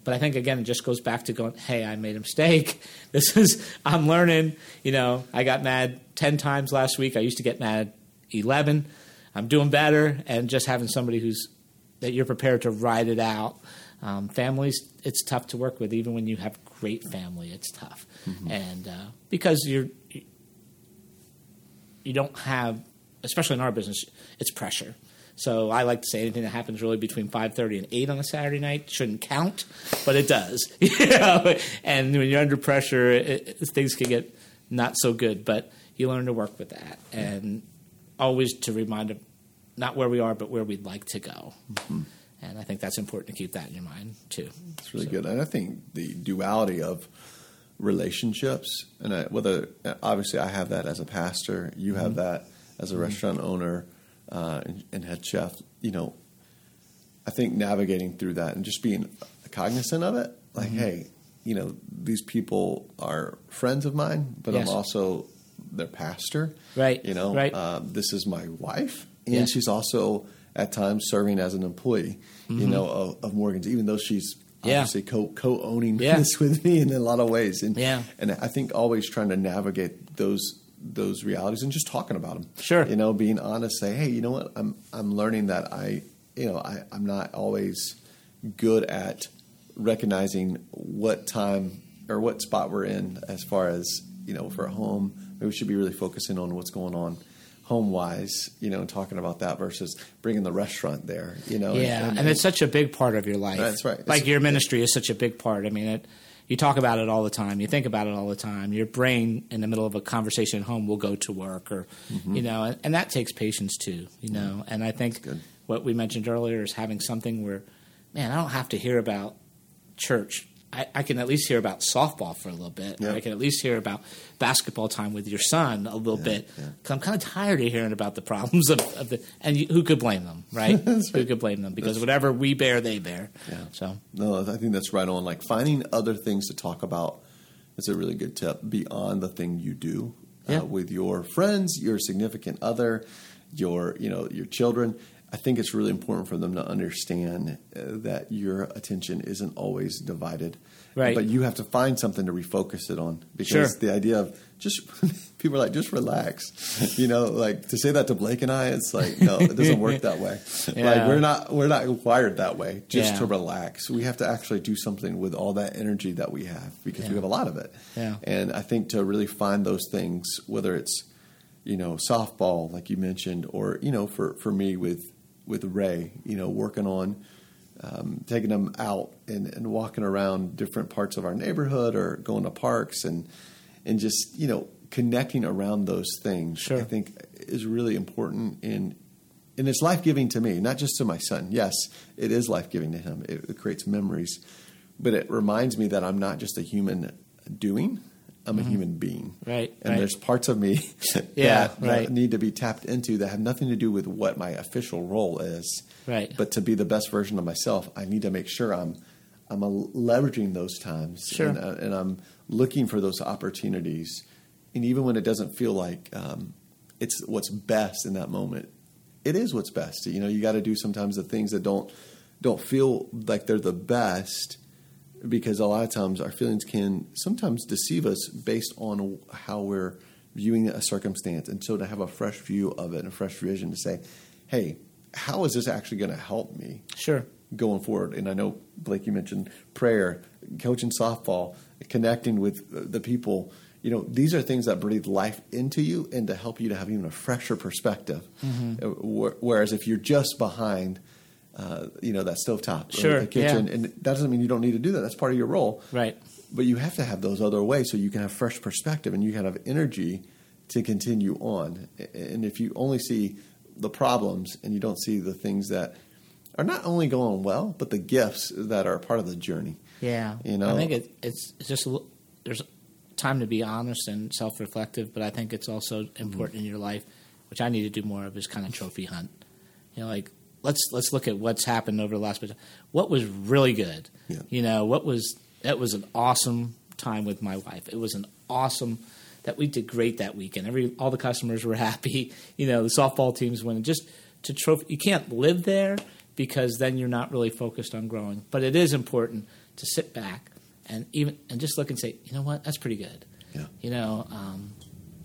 But I think again, it just goes back to going, "Hey, I made a mistake. This is I'm learning." You know, I got mad ten times last week. I used to get mad eleven. I'm doing better, and just having somebody who's that you're prepared to ride it out. Um, families, it's tough to work with, even when you have great family. It's tough, and uh, because you're you don't have, especially in our business, it's pressure. So I like to say anything that happens really between five thirty and eight on a Saturday night shouldn't count, but it does. you know? And when you're under pressure, it, it- things can get not so good. But you learn to work with that, and always to remind them not where we are, but where we'd like to go. And I think that's important to keep that in your mind too. It's really So- good, and I think the duality of relationships, and I, whether obviously I have that as a pastor, you have that as a restaurant owner uh, and, and head chef. You know, I think navigating through that and just being cognizant of it, like, hey, you know, these people are friends of mine, but Yes. I'm also their pastor. Right, You know, right. uh, this is my wife, and Yes. she's also at times serving as an employee. You Mm-hmm. know, of, of Morgan's, even though she's Yeah. obviously co co owning Yeah. this with me in a lot of ways. And Yeah. and I think always trying to navigate those those realities and just talking about them. Sure. you know, being honest, say, hey, you know what, I'm I'm learning that I, you know, I I'm not always good at recognizing what time or what spot we're in as far as you know for a home. Maybe we should be really focusing on what's going on home wise, you know, and talking about that versus bringing the restaurant there, you know. Yeah, and, it's such a big part of your life. That's right. Like It's- your ministry is such a big part. I mean, it, you talk about it all the time. You think about it all the time. Your brain, in the middle of a conversation at home, will go to work, or mm-hmm. you know, and, and that takes patience too. You know, mm-hmm. and I think what we mentioned earlier is having something where, man, I don't have to hear about church. I, I can at least hear about softball for a little bit. Yeah. I can at least hear about basketball time with your son a little bit. yeah. 'Cause I'm kind of tired of hearing about the problems of, of the and you, who could blame them, right? Who could blame them? Because whatever we bear, they bear. Yeah. So No, I think that's right on. Like finding other things to talk about is a really good tip beyond the thing you do Yeah. uh, with your friends, your significant other, your you know your children. I think it's really important for them to understand uh, that your attention isn't always divided, Right. But you have to find something to refocus it on because Sure. the idea of just people are like just relax, you know, like to say that to Blake and I, it's like no, it doesn't work that way. Yeah. Like we're not we're not wired that way just Yeah. to relax. We have to actually do something with all that energy that we have because we have a lot of it. Yeah. And I think to really find those things, whether it's you know softball, like you mentioned, or you know for for me with with Ray, you know working on um, taking them out and, and walking around different parts of our neighborhood or going to parks and and just you know connecting around those things. Sure. I think is really important in and it's life giving to me, not just to my son. Yes, it is life giving to him. It, it creates memories, but it reminds me that I'm not just a human doing. I'm a human being, Mm-hmm. Right, And right. there's parts of me that, Yeah, that right. need to be tapped into that have nothing to do with what my official role is. Right. But to be the best version of myself, I need to make sure I'm I'm leveraging those times, Sure. and, uh, and I'm looking for those opportunities. And even when it doesn't feel like um, it's what's best in that moment, it is what's best. You know, you got to do sometimes the things that don't don't feel like they're the best, because a lot of times our feelings can sometimes deceive us based on how we're viewing a circumstance. And so to have a fresh view of it and a fresh vision to say, hey, how is this actually going to help me? sure. going forward. And I know Blake, you mentioned prayer, coaching softball, connecting with the people. You know, these are things that breathe life into you and to help you to have even a fresher perspective. Mm-hmm. Whereas if you're just behind, uh, you know, that stovetop, Sure, the kitchen, yeah. and that doesn't mean you don't need to do that. That's part of your role. Right. But you have to have those other ways so you can have fresh perspective and you can have energy to continue on. And if you only see the problems and you don't see the things that are not only going well, but the gifts that are part of the journey. Yeah. You know? I think it, it's it's just there's time to be honest and self-reflective, but I think it's also Mm-hmm. important in your life, which I need to do more of, is kind of trophy hunt. You know, like let's let's look at what's happened over the last bit. What was really good? Yeah. You know, what was that was an awesome time with my wife. It was an awesome that we did great that weekend. Every all the customers were happy. You know, the softball teams won. Just to trophy, you can't live there because then you're not really focused on growing. But it is important to sit back and even and just look and say, you know what, that's pretty good. Yeah. You know, um,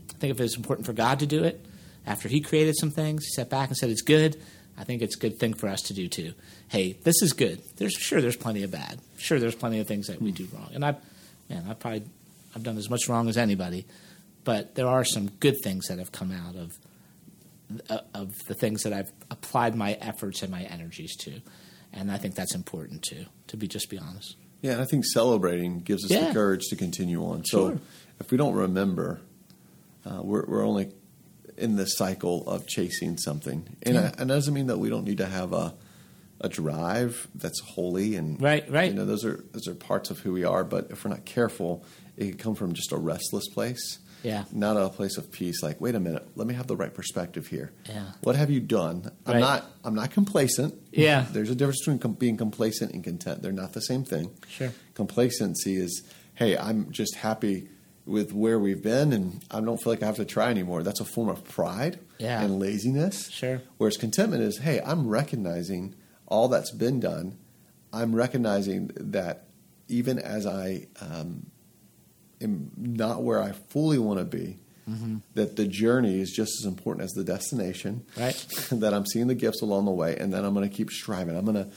I think if it's important for God to do it, after He created some things, He sat back and said it's good. I think it's a good thing for us to do too. Hey, this is good. There's sure there's plenty of bad. Sure, there's plenty of things that we do wrong, and I, man, I probably I've done as much wrong as anybody, but there are some good things that have come out of uh, of the things that I've applied my efforts and my energies to, and I think that's important too. To be just be honest. Yeah, and I think celebrating gives us Yeah. the courage to continue on. So Sure. if we don't remember, uh, we're, we're only in this cycle of chasing something. And, Yeah. I, and that doesn't mean that we don't need to have a, a drive that's holy and Right, right. You know, those are those are parts of who we are. But if we're not careful, it can come from just a restless place. Yeah. Not a place of peace. Like, wait a minute, let me have the right perspective here. Yeah. What have you done? I'm Right. not. I'm not complacent. Yeah. There's a difference between com- being complacent and content. They're not the same thing. Sure. Complacency is, hey, I'm just happy with where we've been, and I don't feel like I have to try anymore. That's a form of pride Yeah. and laziness. Sure. Whereas contentment is, hey, I'm recognizing all that's been done. I'm recognizing that even as I um, am not where I fully want to be, mm-hmm. that the journey is just as important as the destination. Right. that I'm seeing the gifts along the way, and then I'm going to keep striving. I'm going to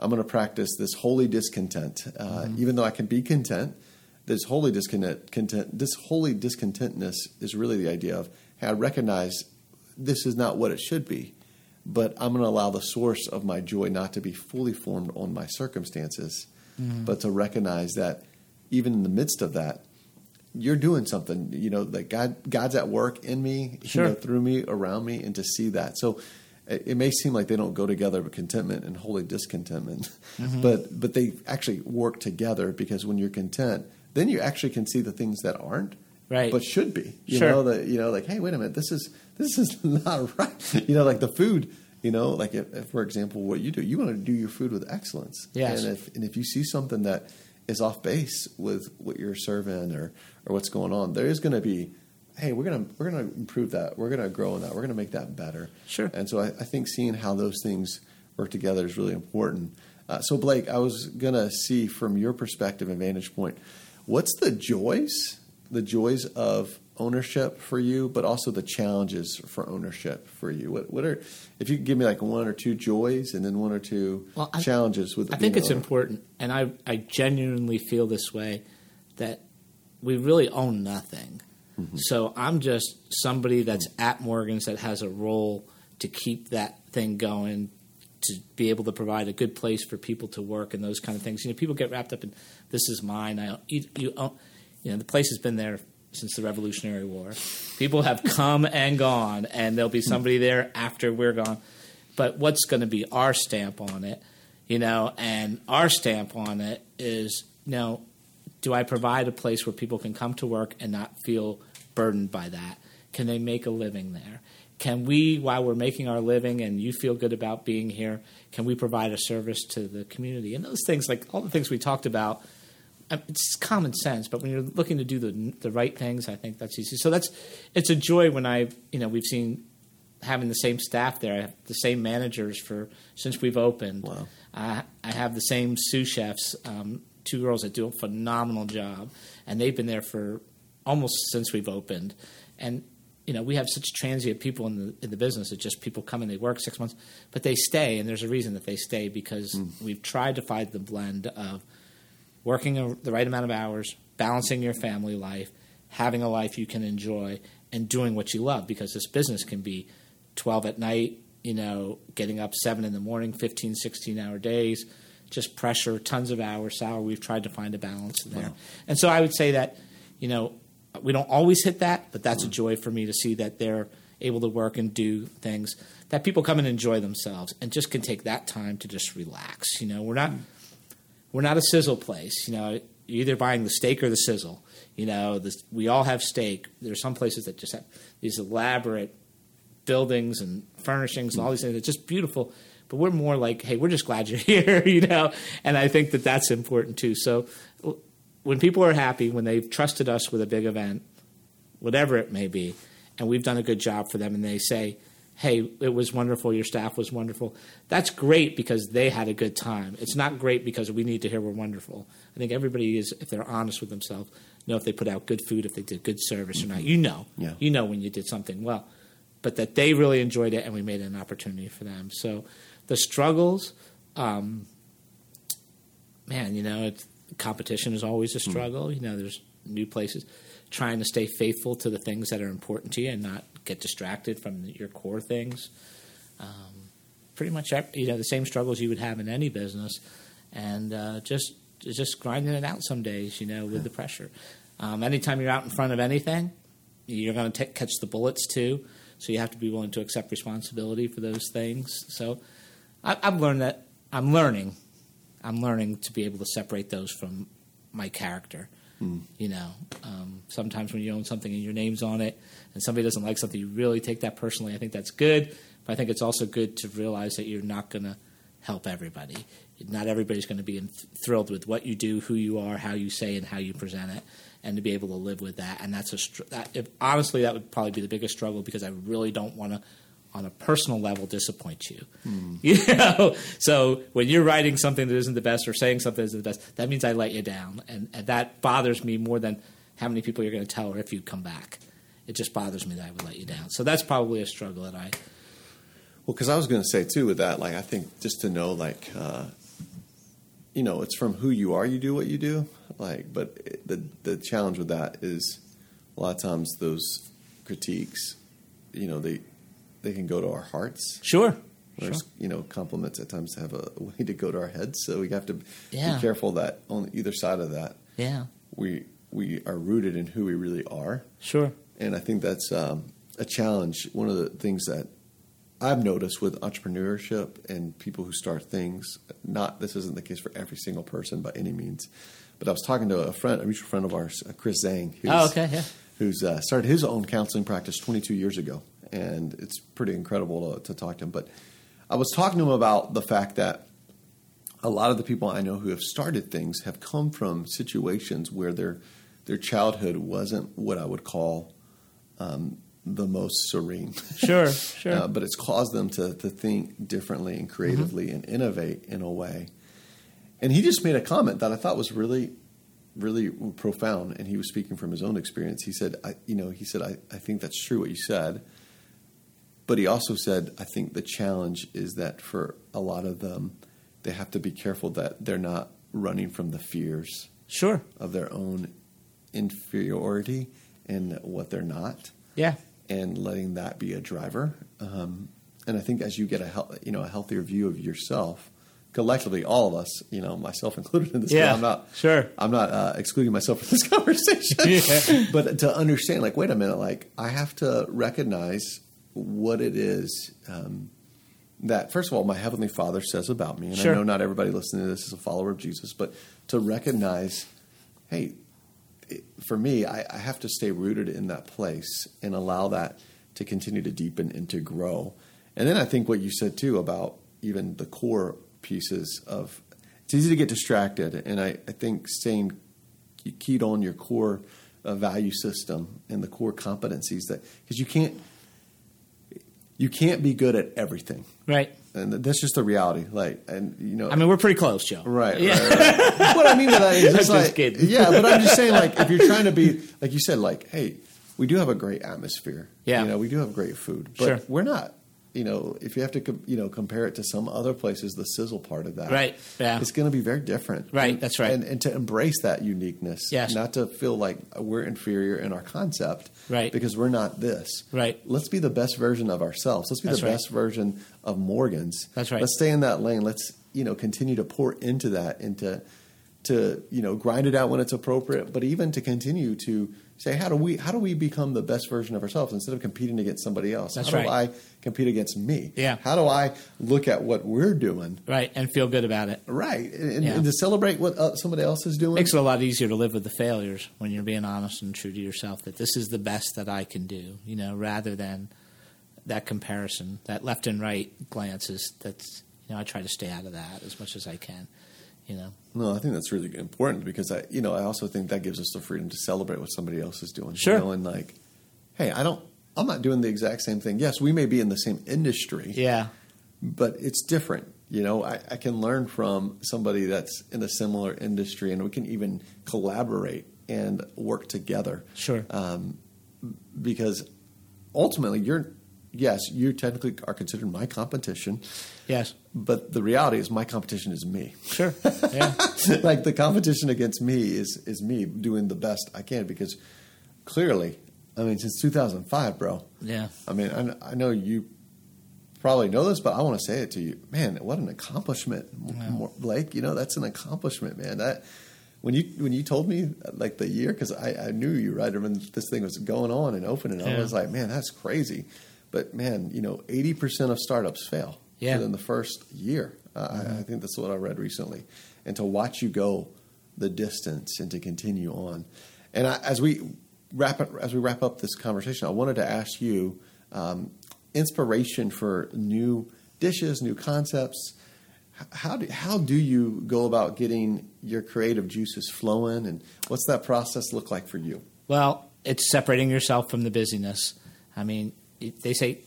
I'm going to practice this holy discontent, uh, mm-hmm. even though I can be content. This holy discontent, content, this holy discontentness is really the idea of hey, I recognize this is not what it should be, but I'm going to allow the source of my joy not to be fully formed on my circumstances, mm-hmm. but to recognize that even in the midst of that, you're doing something. You know, that God God's at work in me, sure. you know, through me, around me, and to see that. So it, may seem like they don't go together, but contentment and holy discontentment, mm-hmm. but but they actually work together because when you're content, then you actually can see the things that aren't right, but should be. You sure. know that you know, like, hey, wait a minute, this is this is not right. You know, like the food. You know, like if, if, for example, what you do, you want to do your food with excellence. Yes. And if and if you see something that is off base with what you're serving or or what's going on, there is going to be hey, we're gonna we're gonna improve that. We're gonna grow in that. We're gonna make that better. Sure. And so I, I think seeing how those things work together is really important. Uh, so Blake, I was gonna see from your perspective and vantage point, what's the joys, the joys of ownership for you, but also the challenges for ownership for you. What what are if you could give me like one or two joys and then one or two well, I, challenges with. I think it's important, and I I genuinely feel this way that we really own nothing. Mm-hmm. So I'm just somebody that's at Morgan's that has a role to keep that thing going, to be able to provide a good place for people to work and those kind of things. You know, people get wrapped up in this is mine. I you, you, you know the place has been there since the Revolutionary War. People have come and gone, and there'll be somebody there after we're gone. But what's going to be our stamp on it? You know, and our stamp on it is, you know, do I provide a place where people can come to work and not feel burdened by that? Can they make a living there? Can we, while we're making our living and you feel good about being here, can we provide a service to the community? And those things, like all the things we talked about, it's common sense. But when you're looking to do the the right things, I think that's easy. So that's it's a joy when I, you know, we've seen having the same staff there, the same managers for since we've opened. Wow. I, I have the same sous chefs, um, two girls that do a phenomenal job, and they've been there for almost since we've opened. And you know, we have such transient people in the in the business. It's just people come and they work six months, but they stay, and there's a reason that they stay because mm. we've tried to find the blend of working a, the right amount of hours, balancing your family life, having a life you can enjoy, and doing what you love. Because this business can be twelve at night, you know, getting up seven in the morning, 15, 16 hour days, just pressure, tons of hours, salary. We've tried to find a balance there, wow. and so I would say that, you know we don't always hit that, but that's a joy for me to see that they're able to work and do things that people come and enjoy themselves and just can take that time to just relax. You know, we're not we're not a sizzle place. You know, you're either buying the steak or the sizzle. You know, this, we all have steak. There are some places that just have these elaborate buildings and furnishings and all these things. It's just beautiful. But we're more like, hey, we're just glad you're here, you know. And I think that that's important too. So when people are happy, when they've trusted us with a big event, whatever it may be, and we've done a good job for them, and they say, hey, it was wonderful, your staff was wonderful. That's great because they had a good time. It's not great because we need to hear we're wonderful. I think everybody is, if they're honest with themselves, know if they put out good food, if they did good service or not. You know. Yeah. You know when you did something well. But that they really enjoyed it and we made it an opportunity for them. So the struggles, um, man, you know, it's competition is always a hmm. struggle. Mm. You know, there's new places. Trying to stay faithful to the things that are important to you and not get distracted from your core things. Um, pretty much, you know, the same struggles you would have in any business, and uh, just just grinding it out some days. You know, with the pressure. Um, anytime you're out in front of anything, you're going to catch the bullets too. So you have to be willing to accept responsibility for those things. So I, I've learned that I'm learning I'm learning to be able to separate those from my character. Mm. You know, um, sometimes when you own something and your name's on it, and somebody doesn't like something, you really take that personally. I think that's good, but I think it's also good to realize that you're not going to help everybody. Not everybody's going to be thrilled with what you do, who you are, how you say, and how you present it, and to be able to live with that. And that's a str- that, if, honestly, that would probably be the biggest struggle because I really don't want to on a personal level disappoint you. You know, so when you're writing something that isn't the best or saying something that isn't the best, that means I let you down, and, and that bothers me more than how many people you're going to tell or if you come back. It just bothers me that I would let you down. So that's probably a struggle that I. Well, because I was going to say too with that, like I think just to know, like, uh, you know, it's from who you are, you do what you do. Like, but it, the the challenge with that is a lot of times those critiques, you know, they they can go to our hearts. Sure. There's, you know, compliments at times have a way to go to our heads, so we have to Yeah. be careful that on either side of that, Yeah. we we are rooted in who we really are. Sure. And I think that's um, a challenge. One of the things that I've noticed with entrepreneurship and people who start things, not this isn't the case for every single person by any means, but I was talking to a friend, a mutual friend of ours, uh, Chris Zhang, who's, Oh, okay. Yeah. who's uh, started his own counseling practice 22 years ago, and it's pretty incredible to, to talk to him. But I was talking to him about the fact that a lot of the people I know who have started things have come from situations where their their childhood wasn't what I would call um, the most serene. Sure. Sure. Uh, but it's caused them to, to think differently and creatively and innovate in a way. And he just made a comment that I thought was really, really profound. And he was speaking from his own experience. He said, I, you know, he said, I, I think that's true what you said. But he also said, I think the challenge is that for a lot of them, they have to be careful that they're not running from the fears sure. of their own inferiority and what they're not Yeah. and letting that be a driver. Um, and I think as you get a hel- you know a healthier view of yourself, collectively, all of us, you know, myself included in this, Yeah, I'm not sure. I'm not uh, excluding myself from this conversation, Yeah. but to understand, like, wait a minute, like I have to recognize what it is. Um, that first of all, my heavenly Father says about me, and Sure. I know not everybody listening to this is a follower of Jesus, but to recognize, hey, it- for me, I, I have to stay rooted in that place and allow that to continue to deepen and to grow. And then I think what you said too about even the core pieces of it's easy to get distracted, and I, I think staying keyed on your core uh, value system and the core competencies that because you can't you can't be good at everything, Right. and that's just the reality. Like, and you know, I mean, we're pretty close, Joe. Right, Yeah. right, right. what I mean by that is just like, yeah, but I'm just saying, like, if you're trying to be, like you said, like, hey, we do have a great atmosphere. Yeah. you know, we do have great food, but Sure. we're not. You know, if you have to, you know, compare it to some other places, the sizzle part of that, Right, yeah. it's going to be very different. Right, And- that's right. And, and to embrace that uniqueness, Yes. not to feel like we're inferior in our concept, Right. Because we're not this, Right. Let's be the best version of ourselves. Let's be That's the right. best version of Morgan's. That's right. Let's stay in that lane. Let's you know continue to pour into that and to to you know grind it out when it's appropriate, but even to continue to say how do we how do we become the best version of ourselves instead of competing against somebody else? That's how do. I compete against me? Yeah. How do I look at what we're doing? Right. And feel good about it. Right, and, Yeah. and to celebrate what uh, somebody else is doing. Makes it a lot easier to live with the failures when you're being honest and true to yourself that this is the best that I can do, you know, rather than that comparison, that left and right glances. That's, you know, I try to stay out of that as much as I can, you know. No, I think that's really important because I, you know, I also think that gives us the freedom to celebrate what somebody else is doing. Sure. You know, and like, hey, I don't, I'm not doing the exact same thing. Yes, we may be in the same industry, Yeah. but it's different. You know, I, I can learn from somebody that's in a similar industry, and we can even collaborate and work together. Sure. Um, because ultimately, you're, yes, you technically are considered my competition, yes. but the reality is my competition is me. Sure. Yeah. like the competition against me is is me doing the best I can because clearly, I mean, since 2005, bro. yeah. I mean, I, I know you probably know this, but I want to say it to you, man. What an accomplishment, Yeah. Blake. You know, that's an accomplishment, man. That when you when you told me like the year, because I, I knew you right when this thing was going on and opening, I Yeah. was like, man, that's crazy. But man, you know, 80 percent of startups fail Yeah. within the first year. Uh, I, I think that's what I read recently. And to watch you go the distance and to continue on, and I, as we wrap it, as we wrap up this conversation, I wanted to ask you um, inspiration for new dishes, new concepts. How do how do you go about getting your creative juices flowing, and what's that process look like for you? Well, it's separating yourself from the busyness. I mean, they say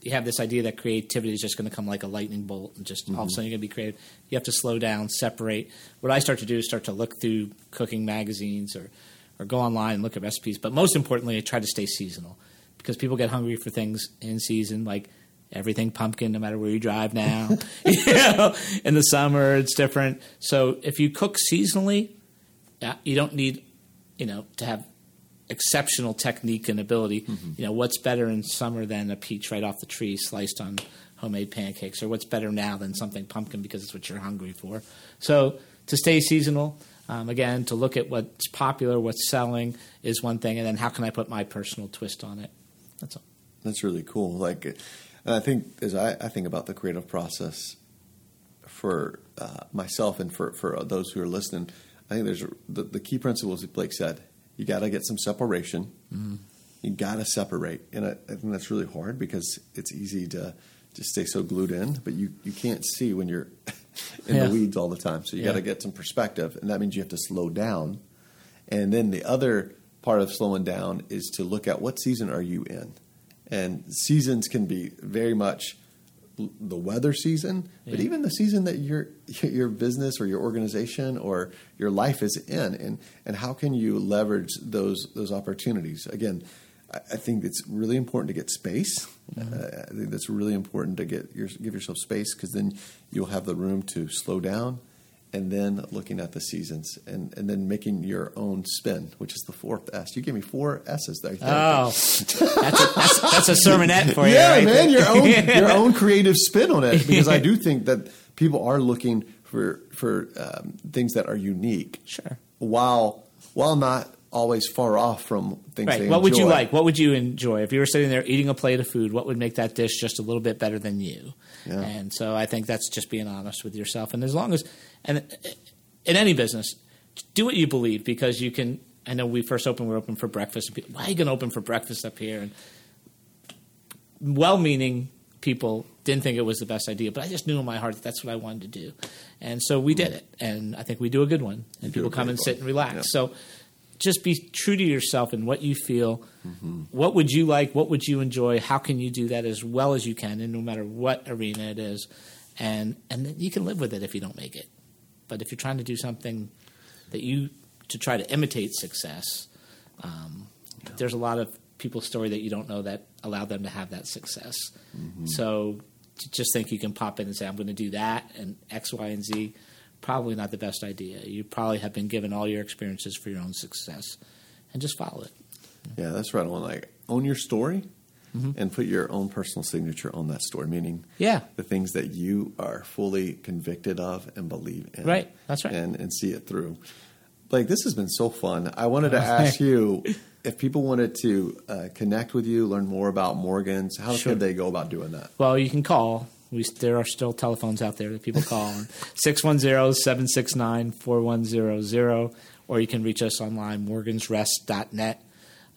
you have this idea that creativity is just going to come like a lightning bolt and just mm-hmm. all of a sudden you're going to be creative. You have to slow down, separate. What I start to do is start to look through cooking magazines or or go online and look at recipes. But most importantly, I try to stay seasonal because people get hungry for things in season, like everything pumpkin, no matter where you drive now. you know, in the summer, it's different. So if you cook seasonally, you don't need, you know, to have exceptional technique and ability. Mm-hmm. You know, what's better in summer than a peach right off the tree sliced on homemade pancakes, or what's better now than something pumpkin because it's what you're hungry for. So to stay seasonal, um, again, to look at what's popular, what's selling is one thing, and then how can I put my personal twist on it? That's all. That's really cool. Like, I think as I, I think about the creative process for uh, myself and for for those who are listening, I think there's the, the key principles that Blake said. You got to get some separation. Mm-hmm. You got to separate, and I, I think that's really hard because it's easy to just stay so glued in, but you you can't see when you're in yeah. the weeds all the time. So you yeah. got to get some perspective, and that means you have to slow down. And then the other part of slowing down is to look at what season are you in, and seasons can be very much the weather season, yeah. but even the season that your your business or your organization or your life is in, and and how can you leverage those those opportunities? Again, I think it's really important to get space. Mm-hmm. Uh, I think that's really important to get your, give yourself space because then you'll have the room to slow down, and then looking at the seasons and, and then making your own spin, which is the fourth S. You gave me four S's there. Oh, that's a, that's, that's, a sermonette for you. Yeah, right man, your own your own creative spin on it because I do think that people are looking for for um, things that are unique. Sure. While while not always far off from things. Right. what enjoy. would you like? What would you enjoy if you were sitting there eating a plate of food? What would make that dish just a little bit better than you? Yeah. And so I think that's just being honest with yourself. And as long as, and in any business, do what you believe because you can. I know we first opened, we are open for breakfast. And people, Why are you going to open for breakfast up here? And well-meaning people didn't think it was the best idea, but I just knew in my heart that that's what I wanted to do, and so we did it. And I think we do a good one, and people come and sit and relax. Yeah. So just be true to yourself and what you feel. Mm-hmm. What would you like? What would you enjoy? How can you do that as well as you can, and no matter what arena it is, and and then you can live with it if you don't make it. But if you're trying to do something that you to try to imitate success, um, yeah. there's a lot of people's story that you don't know that allowed them to have that success. Mm-hmm. So just think you can pop in and say, "I'm going to do that," and X, Y, and Z probably not the best idea. You probably have been given all your experiences for your own success, and just follow it. Yeah, that's right. On like own your story. Mm-hmm. and put your own personal signature on that story, meaning yeah. the things that you are fully convicted of and believe in. Right, that's right. And, and see it through. Blake, this has been so fun. I wanted to ask you if people wanted to uh, connect with you, learn more about Morgan's, how sure. could they go about doing that? Well, you can call we, there are still telephones out there that people call on. 610-769-4100 or you can reach us online morgansrest.net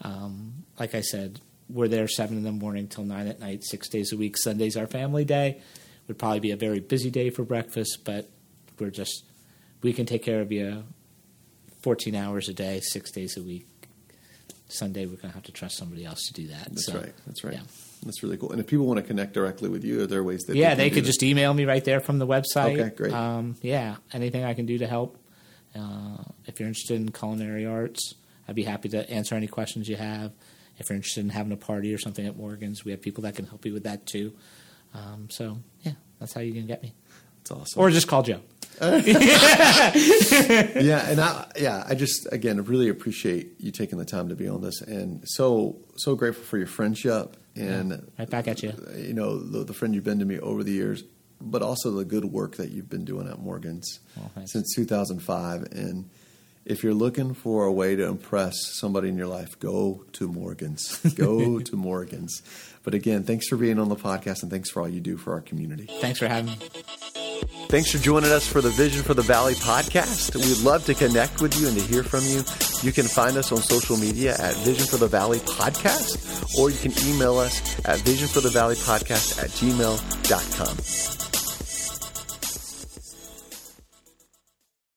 um, like i said we're there 7 in the morning till 9 at night six days a week. Sunday's our family day. Would probably be a very busy day for breakfast but we're just we can take care of you 14 hours a day six days a week. Sunday we're going to have to trust somebody else to do that that's so, right that's right. yeah. That's really cool. And if people want to connect directly with you, are there ways that yeah, they, they could just email me right there from the website. Okay, great. Um, yeah, anything I can do to help. Uh, if you're interested in culinary arts, I'd be happy to answer any questions you have. If you're interested in having a party or something at Morgan's, we have people that can help you with that too. Um, so yeah, that's how you can get me. That's awesome. Or just call Joe. yeah, and I, yeah, I just again really appreciate you taking the time to be on this, and so so grateful for your friendship and yeah, right back at you. You know the, the, friend you've been to me over the years, but also the good work that you've been doing at Morgan's oh, since 2005. And if you're looking for a way to impress somebody in your life, go to Morgan's. Go to Morgan's. But again, thanks for being on the podcast, and thanks for all you do for our community. Thanks for having me. Thanks for joining us for the Vision for the Valley podcast. We'd love to connect with you and to hear from you. You can find us on social media at Vision for the Valley Podcast, or you can email us at visionforthevalleypodcast at gmail.com.